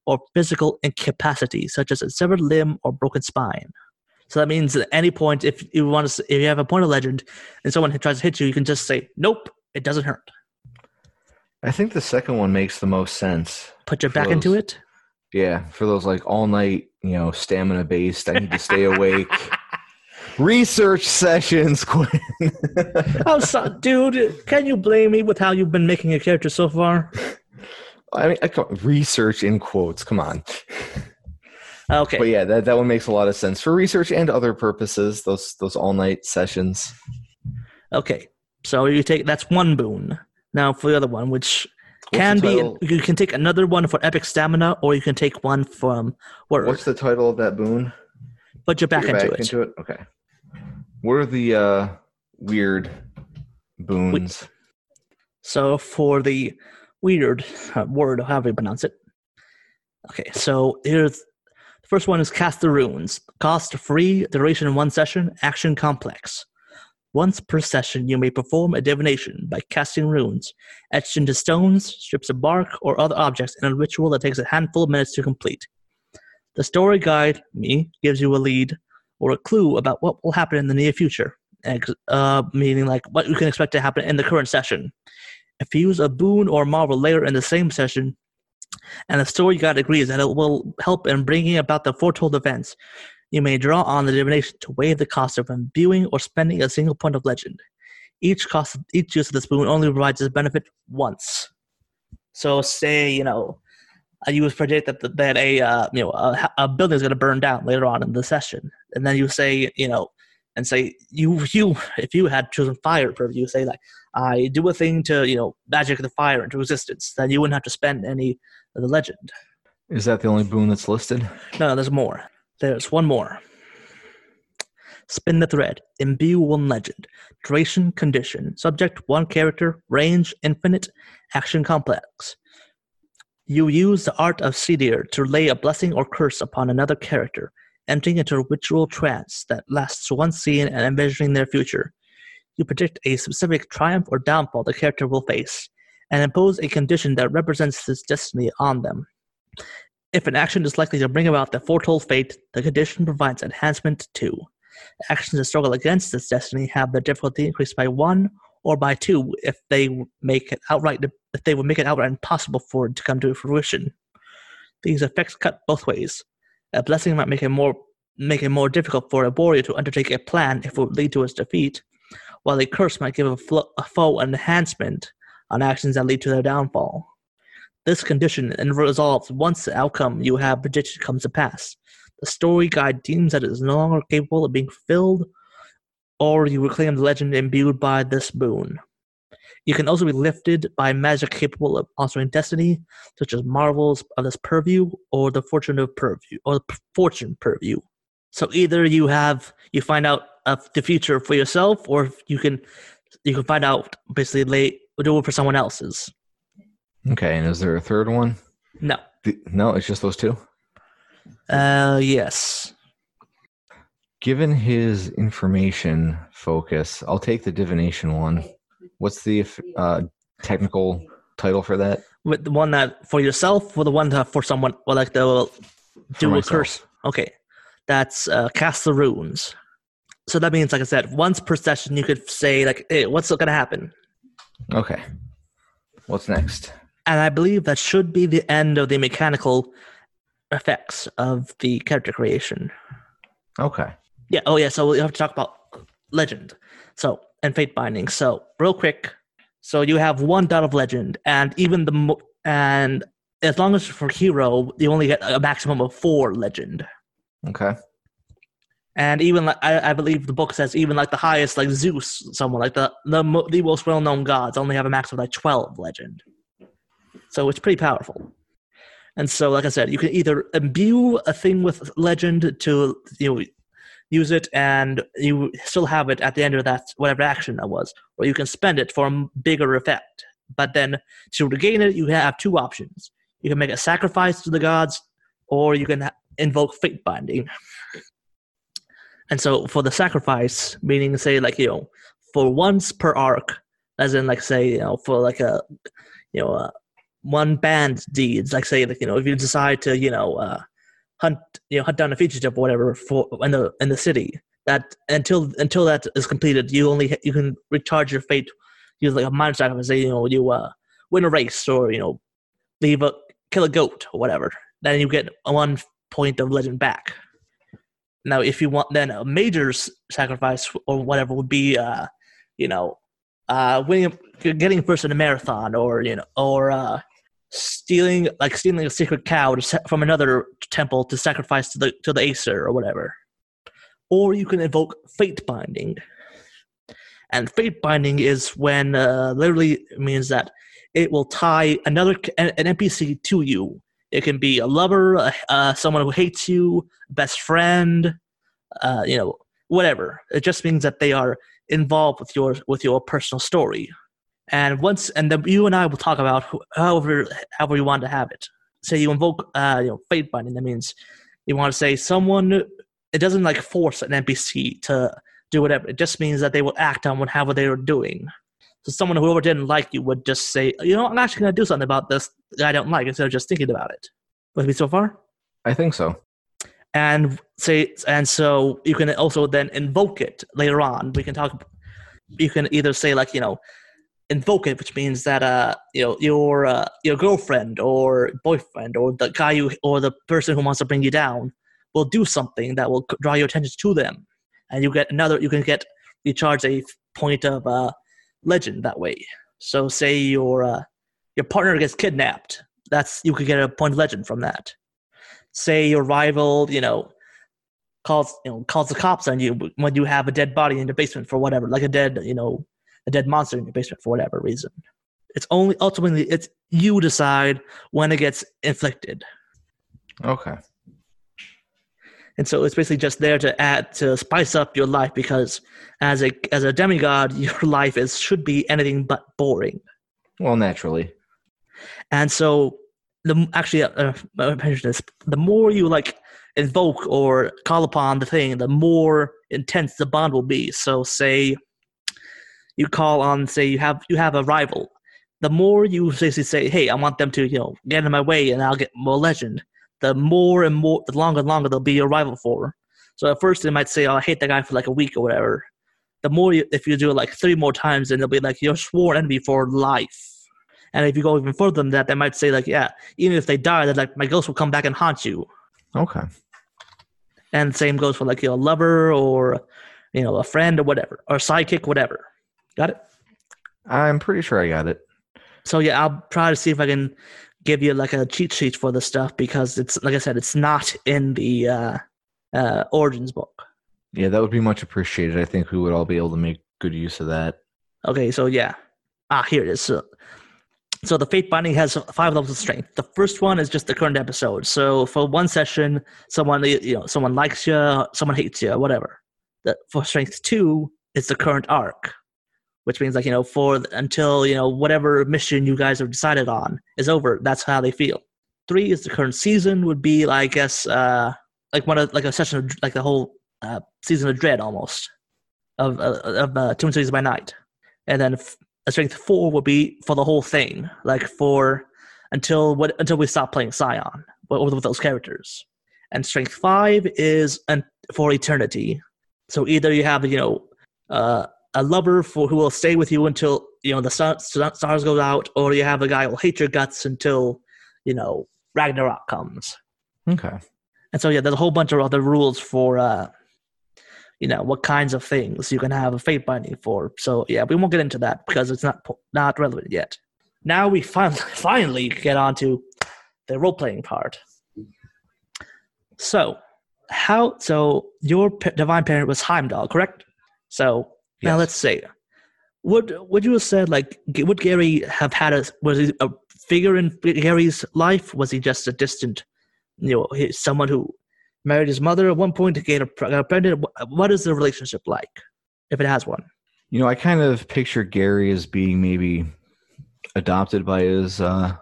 or physical incapacity, such as a severed limb or broken spine. So that means at any point, if you want to, if you have a point of legend and someone tries to hit you, you can just say, "Nope, it doesn't hurt." I think the second one makes the most sense. Put your back those, into it. Yeah, for those like all night, you know, stamina based. I need to stay awake. Research sessions, Quinn. oh, so, dude, can you blame me with how you've been making a character so far? I mean, I research in quotes. Come on. Okay. But yeah, that, that one makes a lot of sense for research and other purposes, those those all night sessions. Okay. So you take that's one boon. Now for the other one, which What's can be you can take another one for epic stamina or you can take one from Wyrd. What's the title of that boon? Put your back, Put your into, back it. into it. Okay. What are the uh, weird boons? So for the weird uh, Wyrd, however you pronounce it. Okay, so here's the first one is Cast the Runes. Cost free, duration one session, action complex. Once per session, you may perform a divination by casting runes, etched into stones, strips of bark, or other objects in a ritual that takes a handful of minutes to complete. The story guide, me, gives you a lead or a clue about what will happen in the near future, uh, meaning like what you can expect to happen in the current session. If you use a boon or marvel later in the same session, and the story guide agrees that it will help in bringing about the foretold events. You may draw on the divination to waive the cost of imbuing or spending a single point of legend. Each cost, each use of this boon only provides this benefit once. So, say you know, you would predict that that a uh, you know a, a building is going to burn down later on in the session, and then you say you know, and say you you if you had chosen fire purview, say like I do a thing to you know magic the fire into existence, then you wouldn't have to spend any of the legend. Is that the only boon that's listed? No, there's more. There's one more. Spin the thread. Imbue one legend. Duration condition. Subject one character. Range infinite. Action complex. You use the art of Seidr to lay a blessing or curse upon another character, entering into a ritual trance that lasts one scene and envisioning their future. You predict a specific triumph or downfall the character will face and impose a condition that represents his destiny on them. If an action is likely to bring about the foretold fate, the condition provides enhancement too. Actions that struggle against this destiny have their difficulty increased by one or by two if they make it outright if they would make it outright impossible for it to come to fruition. These effects cut both ways. A blessing might make it more make it more difficult for a warrior to undertake a plan if it would lead to his defeat, while a curse might give a, flo- a foe an enhancement on actions that lead to their downfall. This condition resolves once the outcome you have predicted comes to pass. The story guide deems that it is no longer capable of being fulfilled, or you reclaim the legend imbued by this boon. You can also be lifted by magic capable of altering destiny, such as marvels of this purview or the fortune of purview or the fortune purview. So either you have you find out of the future for yourself, or you can you can find out basically late do it for someone else's. Okay, and is there a third one? No. The- no, it's just those two. Uh, yes. Given his information focus, I'll take the divination one. What's the uh, technical title for that? With the one that for yourself, or the one that for someone, or like the do a curse. Okay, that's uh, cast the runes. So that means, like I said, once per session, you could say like, "Hey, what's going to happen?" Okay. What's next? And I believe that should be the end of the mechanical effects of the character creation. Okay. Yeah. Oh, yeah. So we have to talk about legend. So and fate binding. So real quick. So you have one dot of legend, and even the mo- and as long as for hero, you only get a maximum of four legend. Okay. And even like I, I believe the book says even like the highest like Zeus, someone like the the, mo- the most well known gods only have a max of like twelve legend. So it's pretty powerful. And so, like I said, you can either imbue a thing with legend to you know use it, and you still have it at the end of that whatever action that was, or you can spend it for a bigger effect. But then to regain it, you have two options: you can make a sacrifice to the gods, or you can invoke fate binding. And so for the sacrifice, meaning say like you know, for once per arc, as in like say you know for like a you know uh, one band deeds, like say like you know if you decide to you know uh, hunt you know hunt down a fugitive or whatever for in the in the city, that until until that is completed, you only you can recharge your fate use like a minor sacrifice. You know you uh, win a race or you know leave a kill a goat or whatever, then you get one point of legend back. Now, if you want, then a major sacrifice or whatever would be, uh, you know, uh, winning, getting first in a marathon, or you know, or uh, stealing, like stealing a sacred cow from another temple to sacrifice to the to the Aesir or whatever. Or you can invoke fate binding, and fate binding is when uh, literally means that it will tie another an NPC to you. It can be a lover, uh, someone who hates you, best friend, uh, you know, whatever. It just means that they are involved with your with your personal story. And once, and then you and I will talk about who, however however you want to have it. Say you invoke, uh, you know, fate binding. That means you want to say someone. It doesn't like force an NPC to do whatever. It just means that they will act on whatever they are doing. So someone whoever didn't like you would just say, you know, I'm actually going to do something about this that I don't like instead of just thinking about it. With me so far? I think so. and say and so you can also then invoke it later on we can talk you can either say like you know invoke it which means that uh you know your uh, your girlfriend or boyfriend or the guy you or the person who wants to bring you down will do something that will draw your attention to them. And you get another you can get you charge a point of uh legend that way. So say your uh your partner gets kidnapped. That's you could get a point of legend from that. Say your rival, you know, calls you know calls the cops on you when you have a dead body in the basement for whatever, like a dead you know a dead monster in your basement for whatever reason. It's only ultimately it's you decide when it gets inflicted, Okay. and so it's basically just there to add to spice up your life because as a as a demigod, your life is should be anything but boring. Well, naturally. And so, the actually, uh, uh, the more you like invoke or call upon the thing, the more intense the bond will be. So, say you call on, say you have you have a rival. The more you basically say, "Hey, I want them to, you know, get in my way, and I'll get more legend." The more and more, the longer and longer they'll be your rival for. So at first they might say, "Oh, I hate that guy for like a week or whatever." The more, you, if you do it like three more times, then they'll be like your sworn enemy for life. And if you go even further than that, they might say like, yeah, even if they die, they're like, my ghost will come back and haunt you. Okay. And same goes for like your lover or you know a friend or whatever or sidekick, whatever. Got it? I'm pretty sure I got it. So yeah, I'll try to see if I can give you like a cheat sheet for this stuff because it's like I said, it's not in the uh, uh, origins book. Yeah, that would be much appreciated. I think we would all be able to make good use of that. Okay, so yeah, ah, here it is. So, so the Fate Binding has five levels of strength. The first one is just the current episode. So for one session, someone you know someone likes you, someone hates you, whatever. The, for strength two, it's the current arc, which means like you know for until you know whatever mission you guys have decided on is over. That's how they feel. Three is the current season. Would be like, I guess uh, like one of like a session of like the whole uh, season of Dread almost of uh, of uh, Twin Cities by Night, and then strength four would be for the whole thing, like for until what until we stop playing Scion with, with those characters, and strength five is an, for eternity. So either you have you know uh, a lover for who will stay with you until you know the sun, stars go out, or you have a guy who will hate your guts until you know Ragnarok comes. Okay. And so yeah, there's a whole bunch of other rules for uh, you know what kinds of things you can have a fate binding for. So yeah, we won't get into that because it's not not relevant yet. Now we finally finally get on to the role playing part. So how so your divine parent was Heimdall, correct? So yes. now let's say would would you have said like would Gary have had a was he a figure in Gary's life? Was he just a distant, you know, someone who married his mother at one point to get a pregnant. What is the relationship like, if it has one? You know, I kind of picture Gary as being maybe adopted by his uh,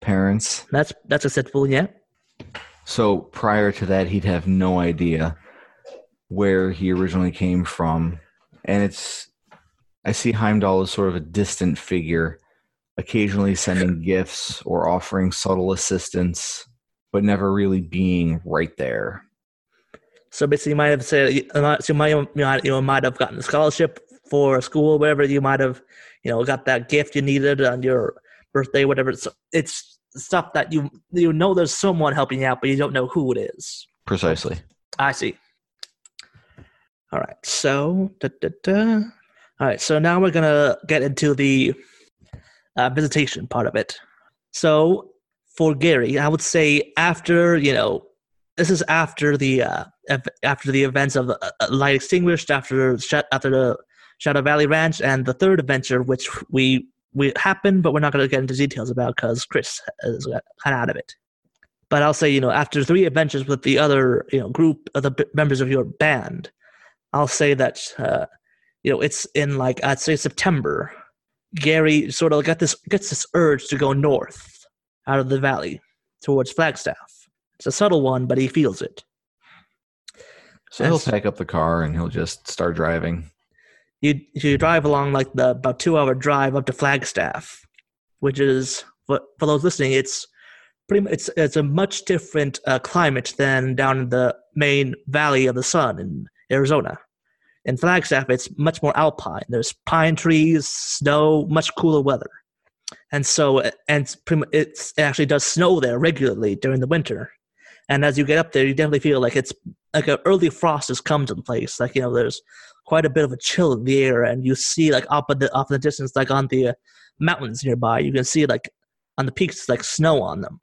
parents. That's that's acceptable, yeah. So prior to that, he'd have no idea where he originally came from, and it's I see Heimdall as sort of a distant figure, occasionally sending gifts or offering subtle assistance but never really being right there. So basically, you might have said you might you might, you might have gotten a scholarship for a school, whatever. You might have you know got that gift you needed on your birthday, whatever. It's it's stuff that you you know there's someone helping you out, but you don't know who it is. Precisely. I see. All right. So da, da, da. all right. So now we're gonna get into the uh, visitation part of it. So for Gary, I would say after you know, this is after the uh, after the events of uh, Light Extinguished, after after the Shadow Valley Ranch, and the third adventure, which we we happened, but we're not to get into details about because Chris is kind of out of it. But I'll say, you know, after three adventures with the other, you know, group of the members of your band, I'll say that, uh, you know, it's in like I'd say September. Gary sort of got this gets this urge to go north, out of the valley towards Flagstaff. It's a subtle one, but he feels it. So he'll pack up the car and he'll just start driving. You you drive along like the about two hour drive up to Flagstaff, which is for, for those listening, it's pretty much, it's it's a much different uh, climate than down in the main valley of the sun in Arizona. In Flagstaff, it's much more alpine. There's pine trees, snow, much cooler weather. And so and it actually does snow there regularly during the winter. And as you get up there you definitely feel like it's like an early frost has come to the place. Like you know there's quite a bit of a chill in the air and you see like up in the off in the distance like on the uh, mountains nearby you can see like on the peaks like snow on them.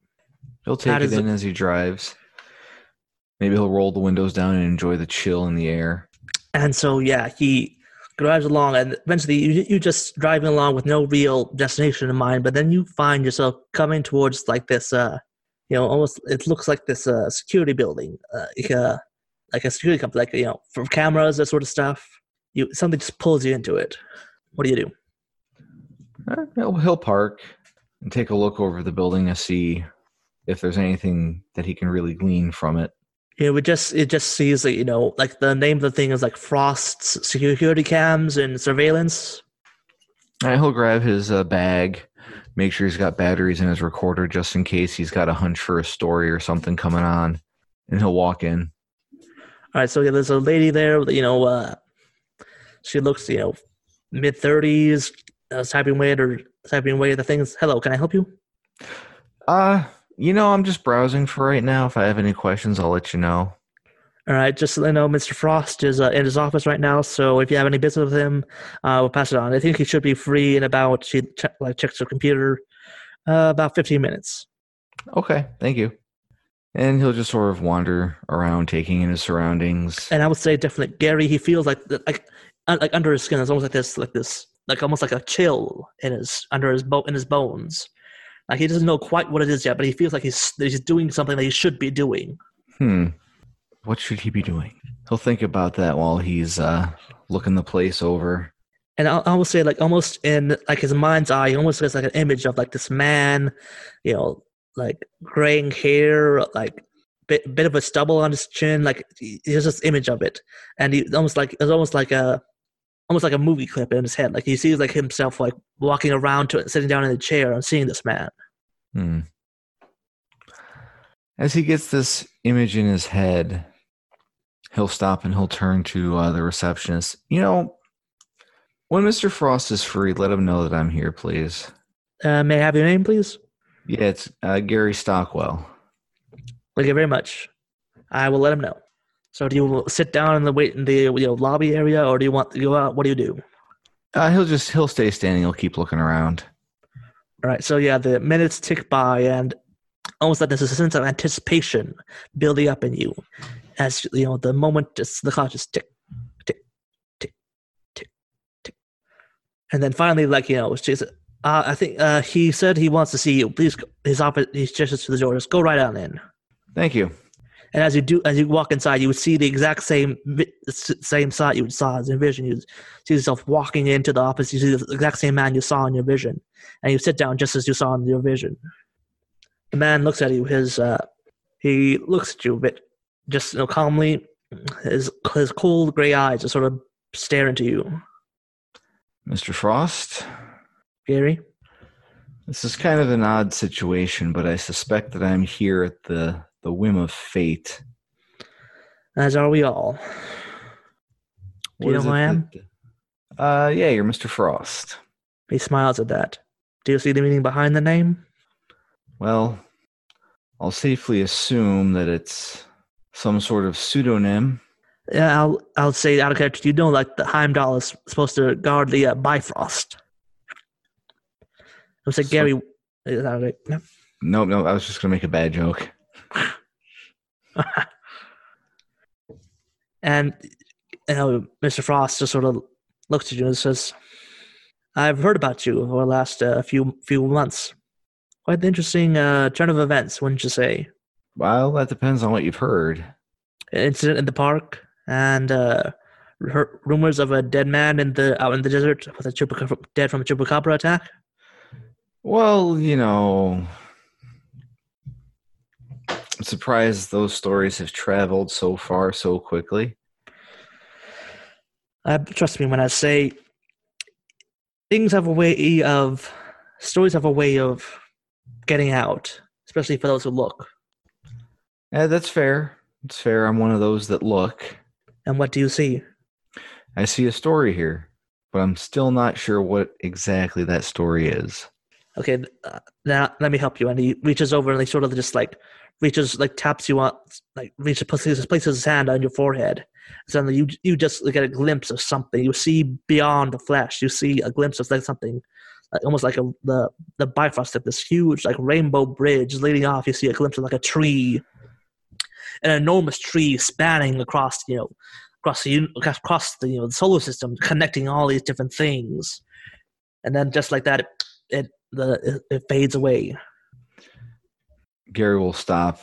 He'll take it in as he drives maybe he'll roll the windows down and enjoy the chill in the air and so yeah he drives along, and eventually you you just driving along with no real destination in mind. But then you find yourself coming towards like this, uh, you know, almost it looks like this uh, security building, uh, like a like a security company, like you know, from cameras, that sort of stuff. You something just pulls you into it. What do you do? Uh, he'll, he'll park and take a look over the building to see if there's anything that he can really glean from it. Yeah, we just it just sees like you know like the name of the thing is like Frost's security cams and surveillance. Right, he'll grab his uh, bag, make sure he's got batteries in his recorder just in case he's got a hunch for a story or something coming on, and he'll walk in. All right, so yeah, there's a lady there. You know, uh, she looks you know mid thirties, uh, typing away or typing away at the things. Hello, can I help you? Uh, you know, I'm just browsing for right now. If I have any questions, I'll let you know. All right, just let you know, Mr. Frost is uh, in his office right now. So if you have any business with him, uh, we'll pass it on. I think he should be free in about she check, like checks her computer, uh, about 15 minutes. Okay, thank you. And he'll just sort of wander around, taking in his surroundings. And I would say definitely Gary. He feels like like like under his skin. It's almost like this like this like almost like a chill in his under his bo- in his bones. Like he doesn't know quite what it is yet, but he feels like he's he's doing something that he should be doing. Hmm. What should he be doing? He'll think about that while he's uh, looking the place over. And I, I will say, like almost in like his mind's eye, he almost gets like an image of like this man, you know, like graying hair, like bit bit of a stubble on his chin. Like he he has this image of it, and he almost like it's almost like a almost like a movie clip in his head. Like he sees like himself like walking around to it, sitting down in a chair and seeing this man. Hmm. As he gets this image in his head, he'll stop and he'll turn to uh, the receptionist. You know, when Mr. Frost is free, let him know that I'm here, please. Uh, may I have your name, please? Yeah, it's uh, Gary Stockwell. Thank you very much. I will let him know. So, do you sit down in the wait in the you know, lobby area, or do you want to go out? What do you do? Uh, he'll just he'll stay standing. He'll keep looking around. All right. So yeah, the minutes tick by, and almost like there's a sense of anticipation building up in you, as you know the moment just the clock just tick, tick, tick, tick, tick, and then finally, like you know, it's just, uh, I think uh, he said he wants to see you. Please, his office, he gestures to the door. Just go right on in. Thank you. And as you do, as you walk inside, you would see the exact same same sight you saw as in vision. You see yourself walking into the office. You see the exact same man you saw in your vision, and you sit down just as you saw in your vision. The man looks at you. His uh, he looks at you a bit, just you know, calmly. His his cold gray eyes just sort of stare into you, Mr. Frost, Gary. this is kind of an odd situation, but I suspect that I'm here at the, the whim of fate. As are we all. Do you know who I am? that- uh, yeah, you're Mr. Frost. He smiles at that. Do you see the meaning behind the name? Well, I'll safely assume that it's some sort of pseudonym. Yeah, I'll I'll say out of character. You know, like the Heimdall is supposed to guard the uh, Bifrost. I said, So- Gary. Is that right? No. No, no, I was just gonna make a bad joke. And you know, Mr. Frost just sort of looks at you and says, "I've heard about you over the last uh, few few months. Quite an interesting uh, turn of events, wouldn't you say? Well, that depends on what you've heard. An incident in the park and uh, r- rumors of a dead man in the out in the desert with a chupac- dead from a chupacabra attack. Well, you know, I'm surprised those stories have traveled so far so quickly. Uh, trust me when I say things have a way of stories have a way of getting out, especially for those who look. Yeah, that's fair. It's fair. I'm one of those that look. And what do you see? I see a story here, but I'm still not sure what exactly that story is. Okay, uh, now let me help you. And he reaches over and he sort of just like reaches, like taps you on, like reaches, places, places his hand on your forehead. Suddenly, you you just get a glimpse of something. You see beyond the flesh. You see a glimpse of like something, like almost like a the the Bifrost, this huge like rainbow bridge leading off. You see a glimpse of like a tree, an enormous tree spanning across you know across the across the you know the solar system, connecting all these different things. And then just like that, it, it the it, it fades away. Gary will stop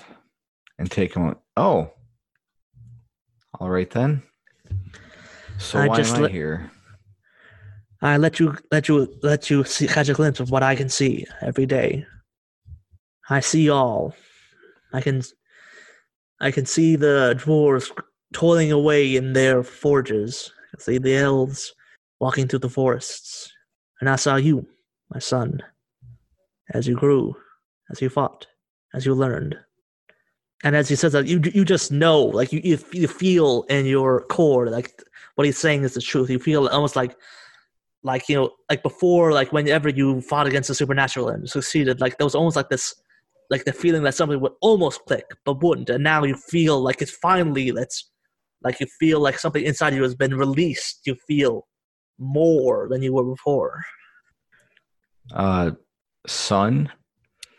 and take him. Oh, all right then. So I why just am I here? I let you let you let you see, catch a glimpse of what I can see every day. I see all. I can I can see the dwarves toiling away in their forges. I see the elves walking through the forests. And I saw you, my son, as you grew, as you fought, as you learned. And as he says that, you you just know, like you you you feel in your core, like what he's saying is the truth. You feel almost like like you know like before like whenever you fought against the supernatural and succeeded like there was almost like this like the feeling that something would almost click but wouldn't and now you feel like it's finally that's like you feel like something inside you has been released you feel more than you were before Uh, son.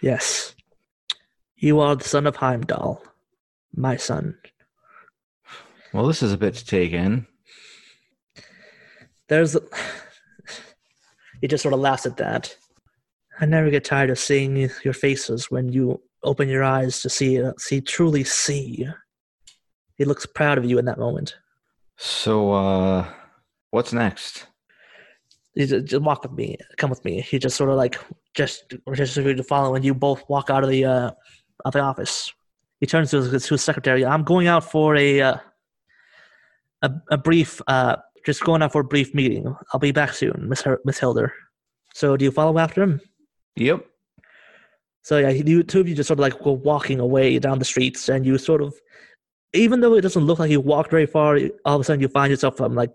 yes you are the son of heimdall my son Well, this is a bit to take in. there's He just sort of laughs at that. I never get tired of seeing your faces when you open your eyes to see, uh, see, truly see. He looks proud of you in that moment. So, uh, what's next? You just, just walk with me. Come with me. He just sort of like just just for you to follow, and you both walk out of the uh, of the office. He turns to his, to his secretary. I'm going out for a uh, a, a brief, uh, just going out for a brief meeting. I'll be back soon, Miss Her- Miss Hilder. So, do you follow after him? Yep. So yeah, you two of you just sort of like go walking away down the streets, and you sort of, even though it doesn't look like you walked very far, all of a sudden you find yourself um, like,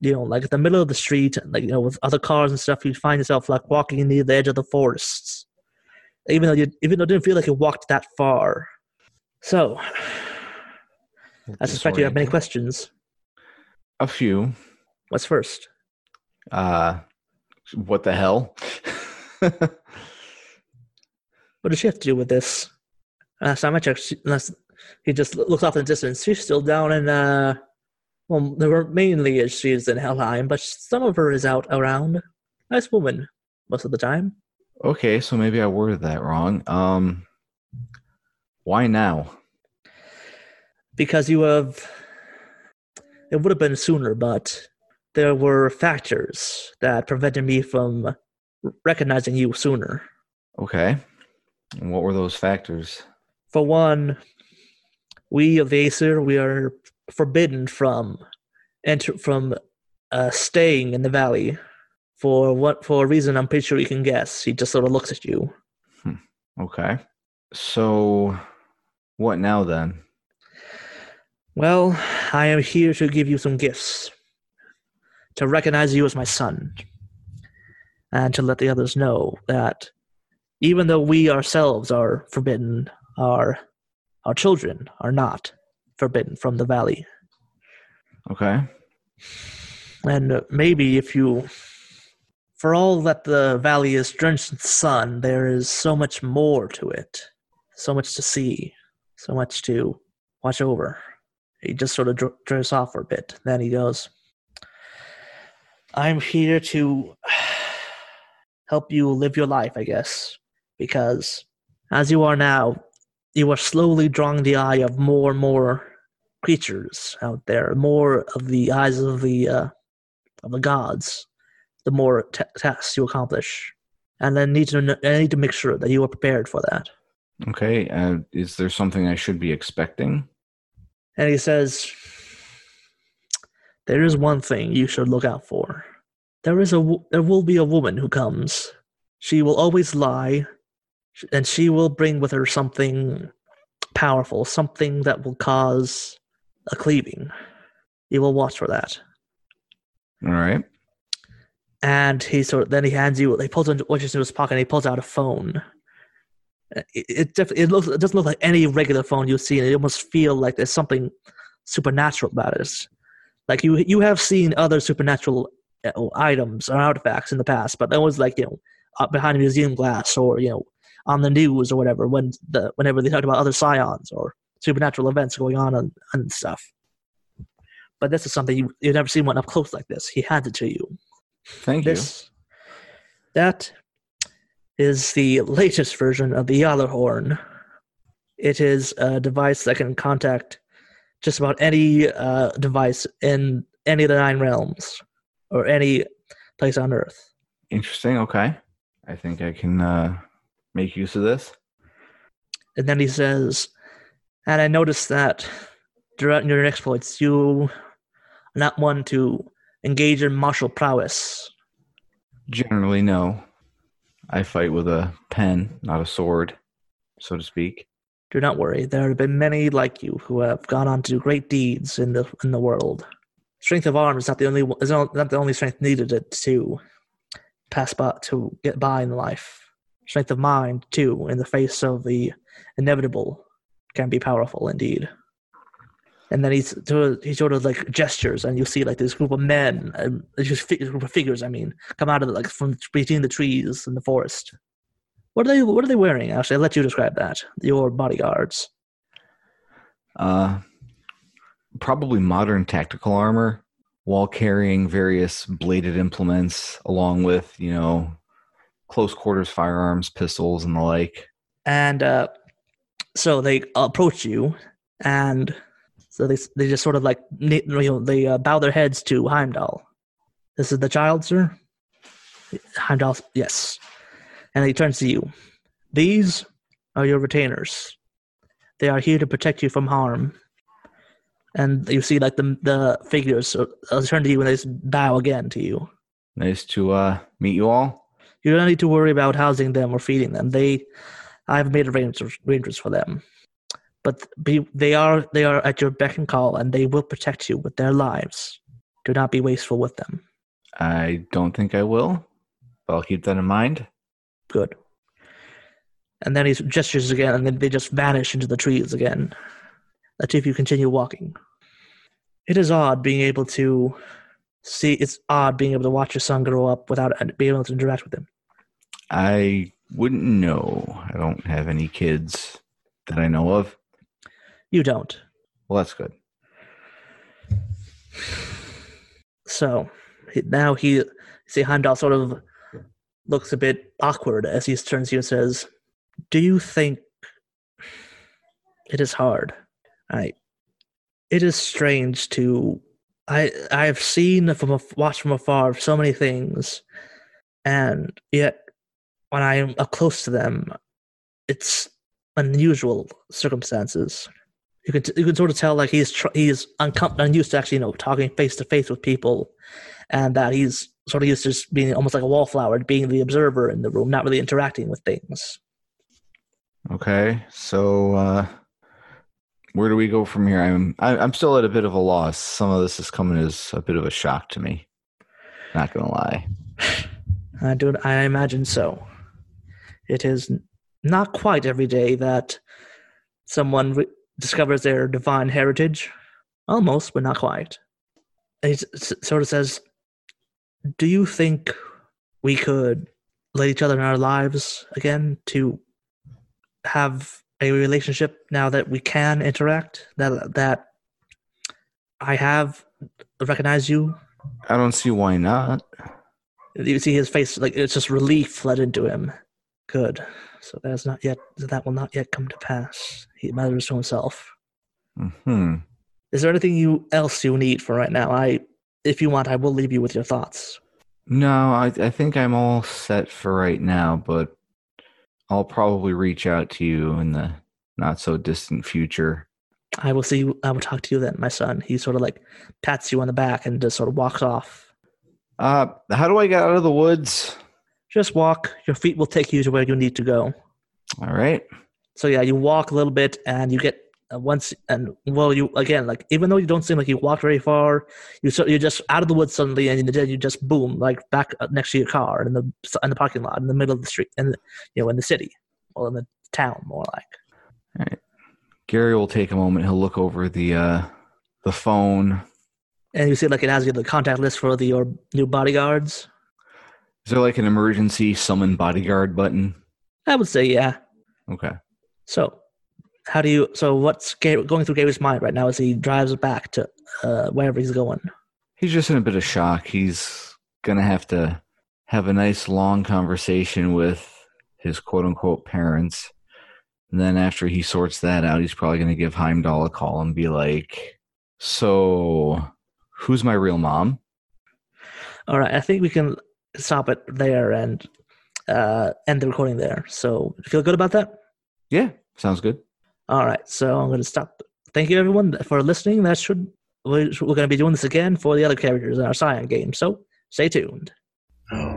you know, like at the middle of the street, like you know, with other cars and stuff. You find yourself like walking near the edge of the forests, even though you, even though it didn't feel like you walked that far. So, I suspect you have many questions. A few. What's first? Uh, what the hell? What does she have to do with this? Last time I checked, she, unless he just looks off in the distance, she's still down in, uh, well, there were mainly she's in Helheim, but some of her is out around. Nice woman, most of the time. Okay, so maybe I worded that wrong. Um, why now? Because you have, it would have been sooner, but there were factors that prevented me from recognizing you sooner. Okay. And what were those factors? For one, we of Aesir, we are forbidden from enter from uh, staying in the valley for what for a reason I'm pretty sure you can guess. He just sort of looks at you. Hmm. Okay. So, what now then? Well, I am here to give you some gifts. To recognize you as my son. And to let the others know that even though we ourselves are forbidden, our our children are not forbidden from the valley. Okay. And maybe if you, for all that the valley is drenched in sun, there is so much more to it, so much to see, so much to watch over. He just sort of dr- drifts off for a bit. Then he goes, I'm here to help you live your life, I guess, because as you are now, you are slowly drawing the eye of more and more creatures out there, more of the eyes of the uh, of the gods, the more t- tasks you accomplish, and I need to I need to make sure that you are prepared for that. Okay. Uh, is there something I should be expecting? And he says, "There is one thing you should look out for. There is a there will be a woman who comes. She will always lie, and she will bring with her something powerful, something that will cause a cleaving. You will watch for that." All right. And he sort of, then he hands you he pulls into his pocket and he pulls out a phone. Uh, it, it, def- it looks it doesn't look like any regular phone you've seen. It almost feel like there's something supernatural about it. Like you you have seen other supernatural uh, items or artifacts in the past but that was like you know up behind a museum glass or you know on the news or whatever when the whenever they talked about other scions or supernatural events going on and, and stuff. But this is something you, you've never seen one up close like this. He hands it to you Thank you. that is the latest version of the Gjallarhorn. It is a device that can contact just about any uh, device in any of the nine realms or any place on Earth. Interesting. Okay. I think I can uh, make use of this. And then he says, and I noticed that throughout your exploits, you are not one to engage in martial prowess. Generally, no. I fight with a pen, not a sword, so to speak. Do not worry, there have been many like you who have gone on to do great deeds in the in the world. Strength of arm is not the only is not not the only strength needed to pass by to get by in life. Strength of mind, too, in the face of the inevitable, can be powerful indeed. And then he's he sort of like gestures, and you see like this group of men, um, just group of figures. I mean, come out of the, like from between the trees in the forest. What are they? What are they wearing? Actually, I'll let you describe that. Your bodyguards. Uh, probably modern tactical armor while carrying various bladed implements along with, you know, close quarters firearms, pistols, and the like. And uh, so they approach you, and so they they just sort of like you know they uh, bow their heads to Heimdall. This is the child, sir. Heimdall, yes. And he turns to you. These are your retainers. They are here to protect you from harm. And you see, like the the figures uh, turn to you and they bow again to you. Nice to uh, meet you all. You don't need to worry about housing them or feeding them. They, I've made arrangements for them, but be, they are they are at your beck and call, and they will protect you with their lives. Do not be wasteful with them. I don't think I will, but I'll keep that in mind. Good. And then he gestures again, and then they just vanish into the trees again. Let's see if you continue walking. It is odd being able to see. It's odd being able to watch your son grow up without being able to interact with him. I wouldn't know. I don't have any kids that I know of. You don't. Well, that's good. So now he see Heimdall sort of looks a bit awkward as he turns to you and says, "Do you think it is hard? I. It is strange to. I I have seen from a watched from afar so many things, and yet when I am up close to them, it's unusual circumstances. You can you can sort of tell like he's tr- he's uncom- unused to actually you know talking face to face with people, and that he's sort of used to just being almost like a wallflower, being the observer in the room, not really interacting with things. Okay, so uh, where do we go from here? I'm I'm still at a bit of a loss. Some of this is coming as a bit of a shock to me. Not gonna lie. I do. I imagine so. It is not quite every day that someone re- discovers their divine heritage. Almost, but not quite. He s- sort of says, "Do you think we could let each other in our lives again to have a relationship now that we can interact? That that I have recognized you I don't see why not. you see his face like it's just relief fled into him. Good. So that is not yet that will not yet come to pass. He mutters to himself. Hmm. Is there anything you else you need for right now? I if you want, I will leave you with your thoughts. No, I I think I'm all set for right now, but I'll probably reach out to you in the not so distant future. I will see you I will talk to you then, my son. He sort of like pats you on the back and just sort of walks off. Uh, how do I get out of the woods? Just walk. Your feet will take you to where you need to go. All right. So yeah, you walk a little bit and you get uh, once and well you again like even though you don't seem like you walked very far, you so you're just out of the woods suddenly and then you just boom like back next to your car in the in the parking lot in the middle of the street and you know in the city or in the town more like. All right. Gary will take a moment. He'll look over the uh the phone. And you see like it has the contact list for the your new bodyguards. Is there like an emergency summon bodyguard button? I would say yeah. Okay. So how do you so what's Ga- going through Gary's mind right now as he drives back to uh, wherever he's going? He's just in a bit of shock. He's gonna have to have a nice long conversation with his quote unquote parents. And then after he sorts that out, he's probably gonna give Heimdall a call and be like, So who's my real mom? All right, I think we can stop it there and uh, end the recording there. So, you feel good about that? Yeah, sounds good. All right, so I'm going to stop. Thank you, everyone, for listening. That should we're, we're going to be doing this again for the other characters in our Scion game. So, stay tuned. Oh,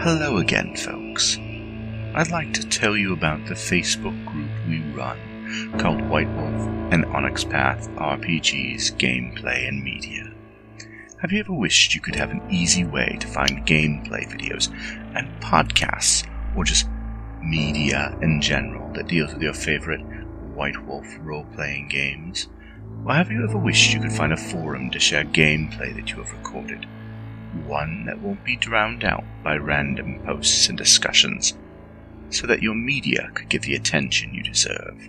hello again, folks. I'd like to tell you about the Facebook group we run called White Wolf and Onyx Path RPGs Gameplay and Media. Have you ever wished you could have an easy way to find gameplay videos and podcasts, or just media in general that deals with your favorite White Wolf role playing games? Or have you ever wished you could find a forum to share gameplay that you have recorded? One that won't be drowned out by random posts and discussions, so that your media could get the attention you deserve.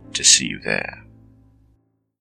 to see you there.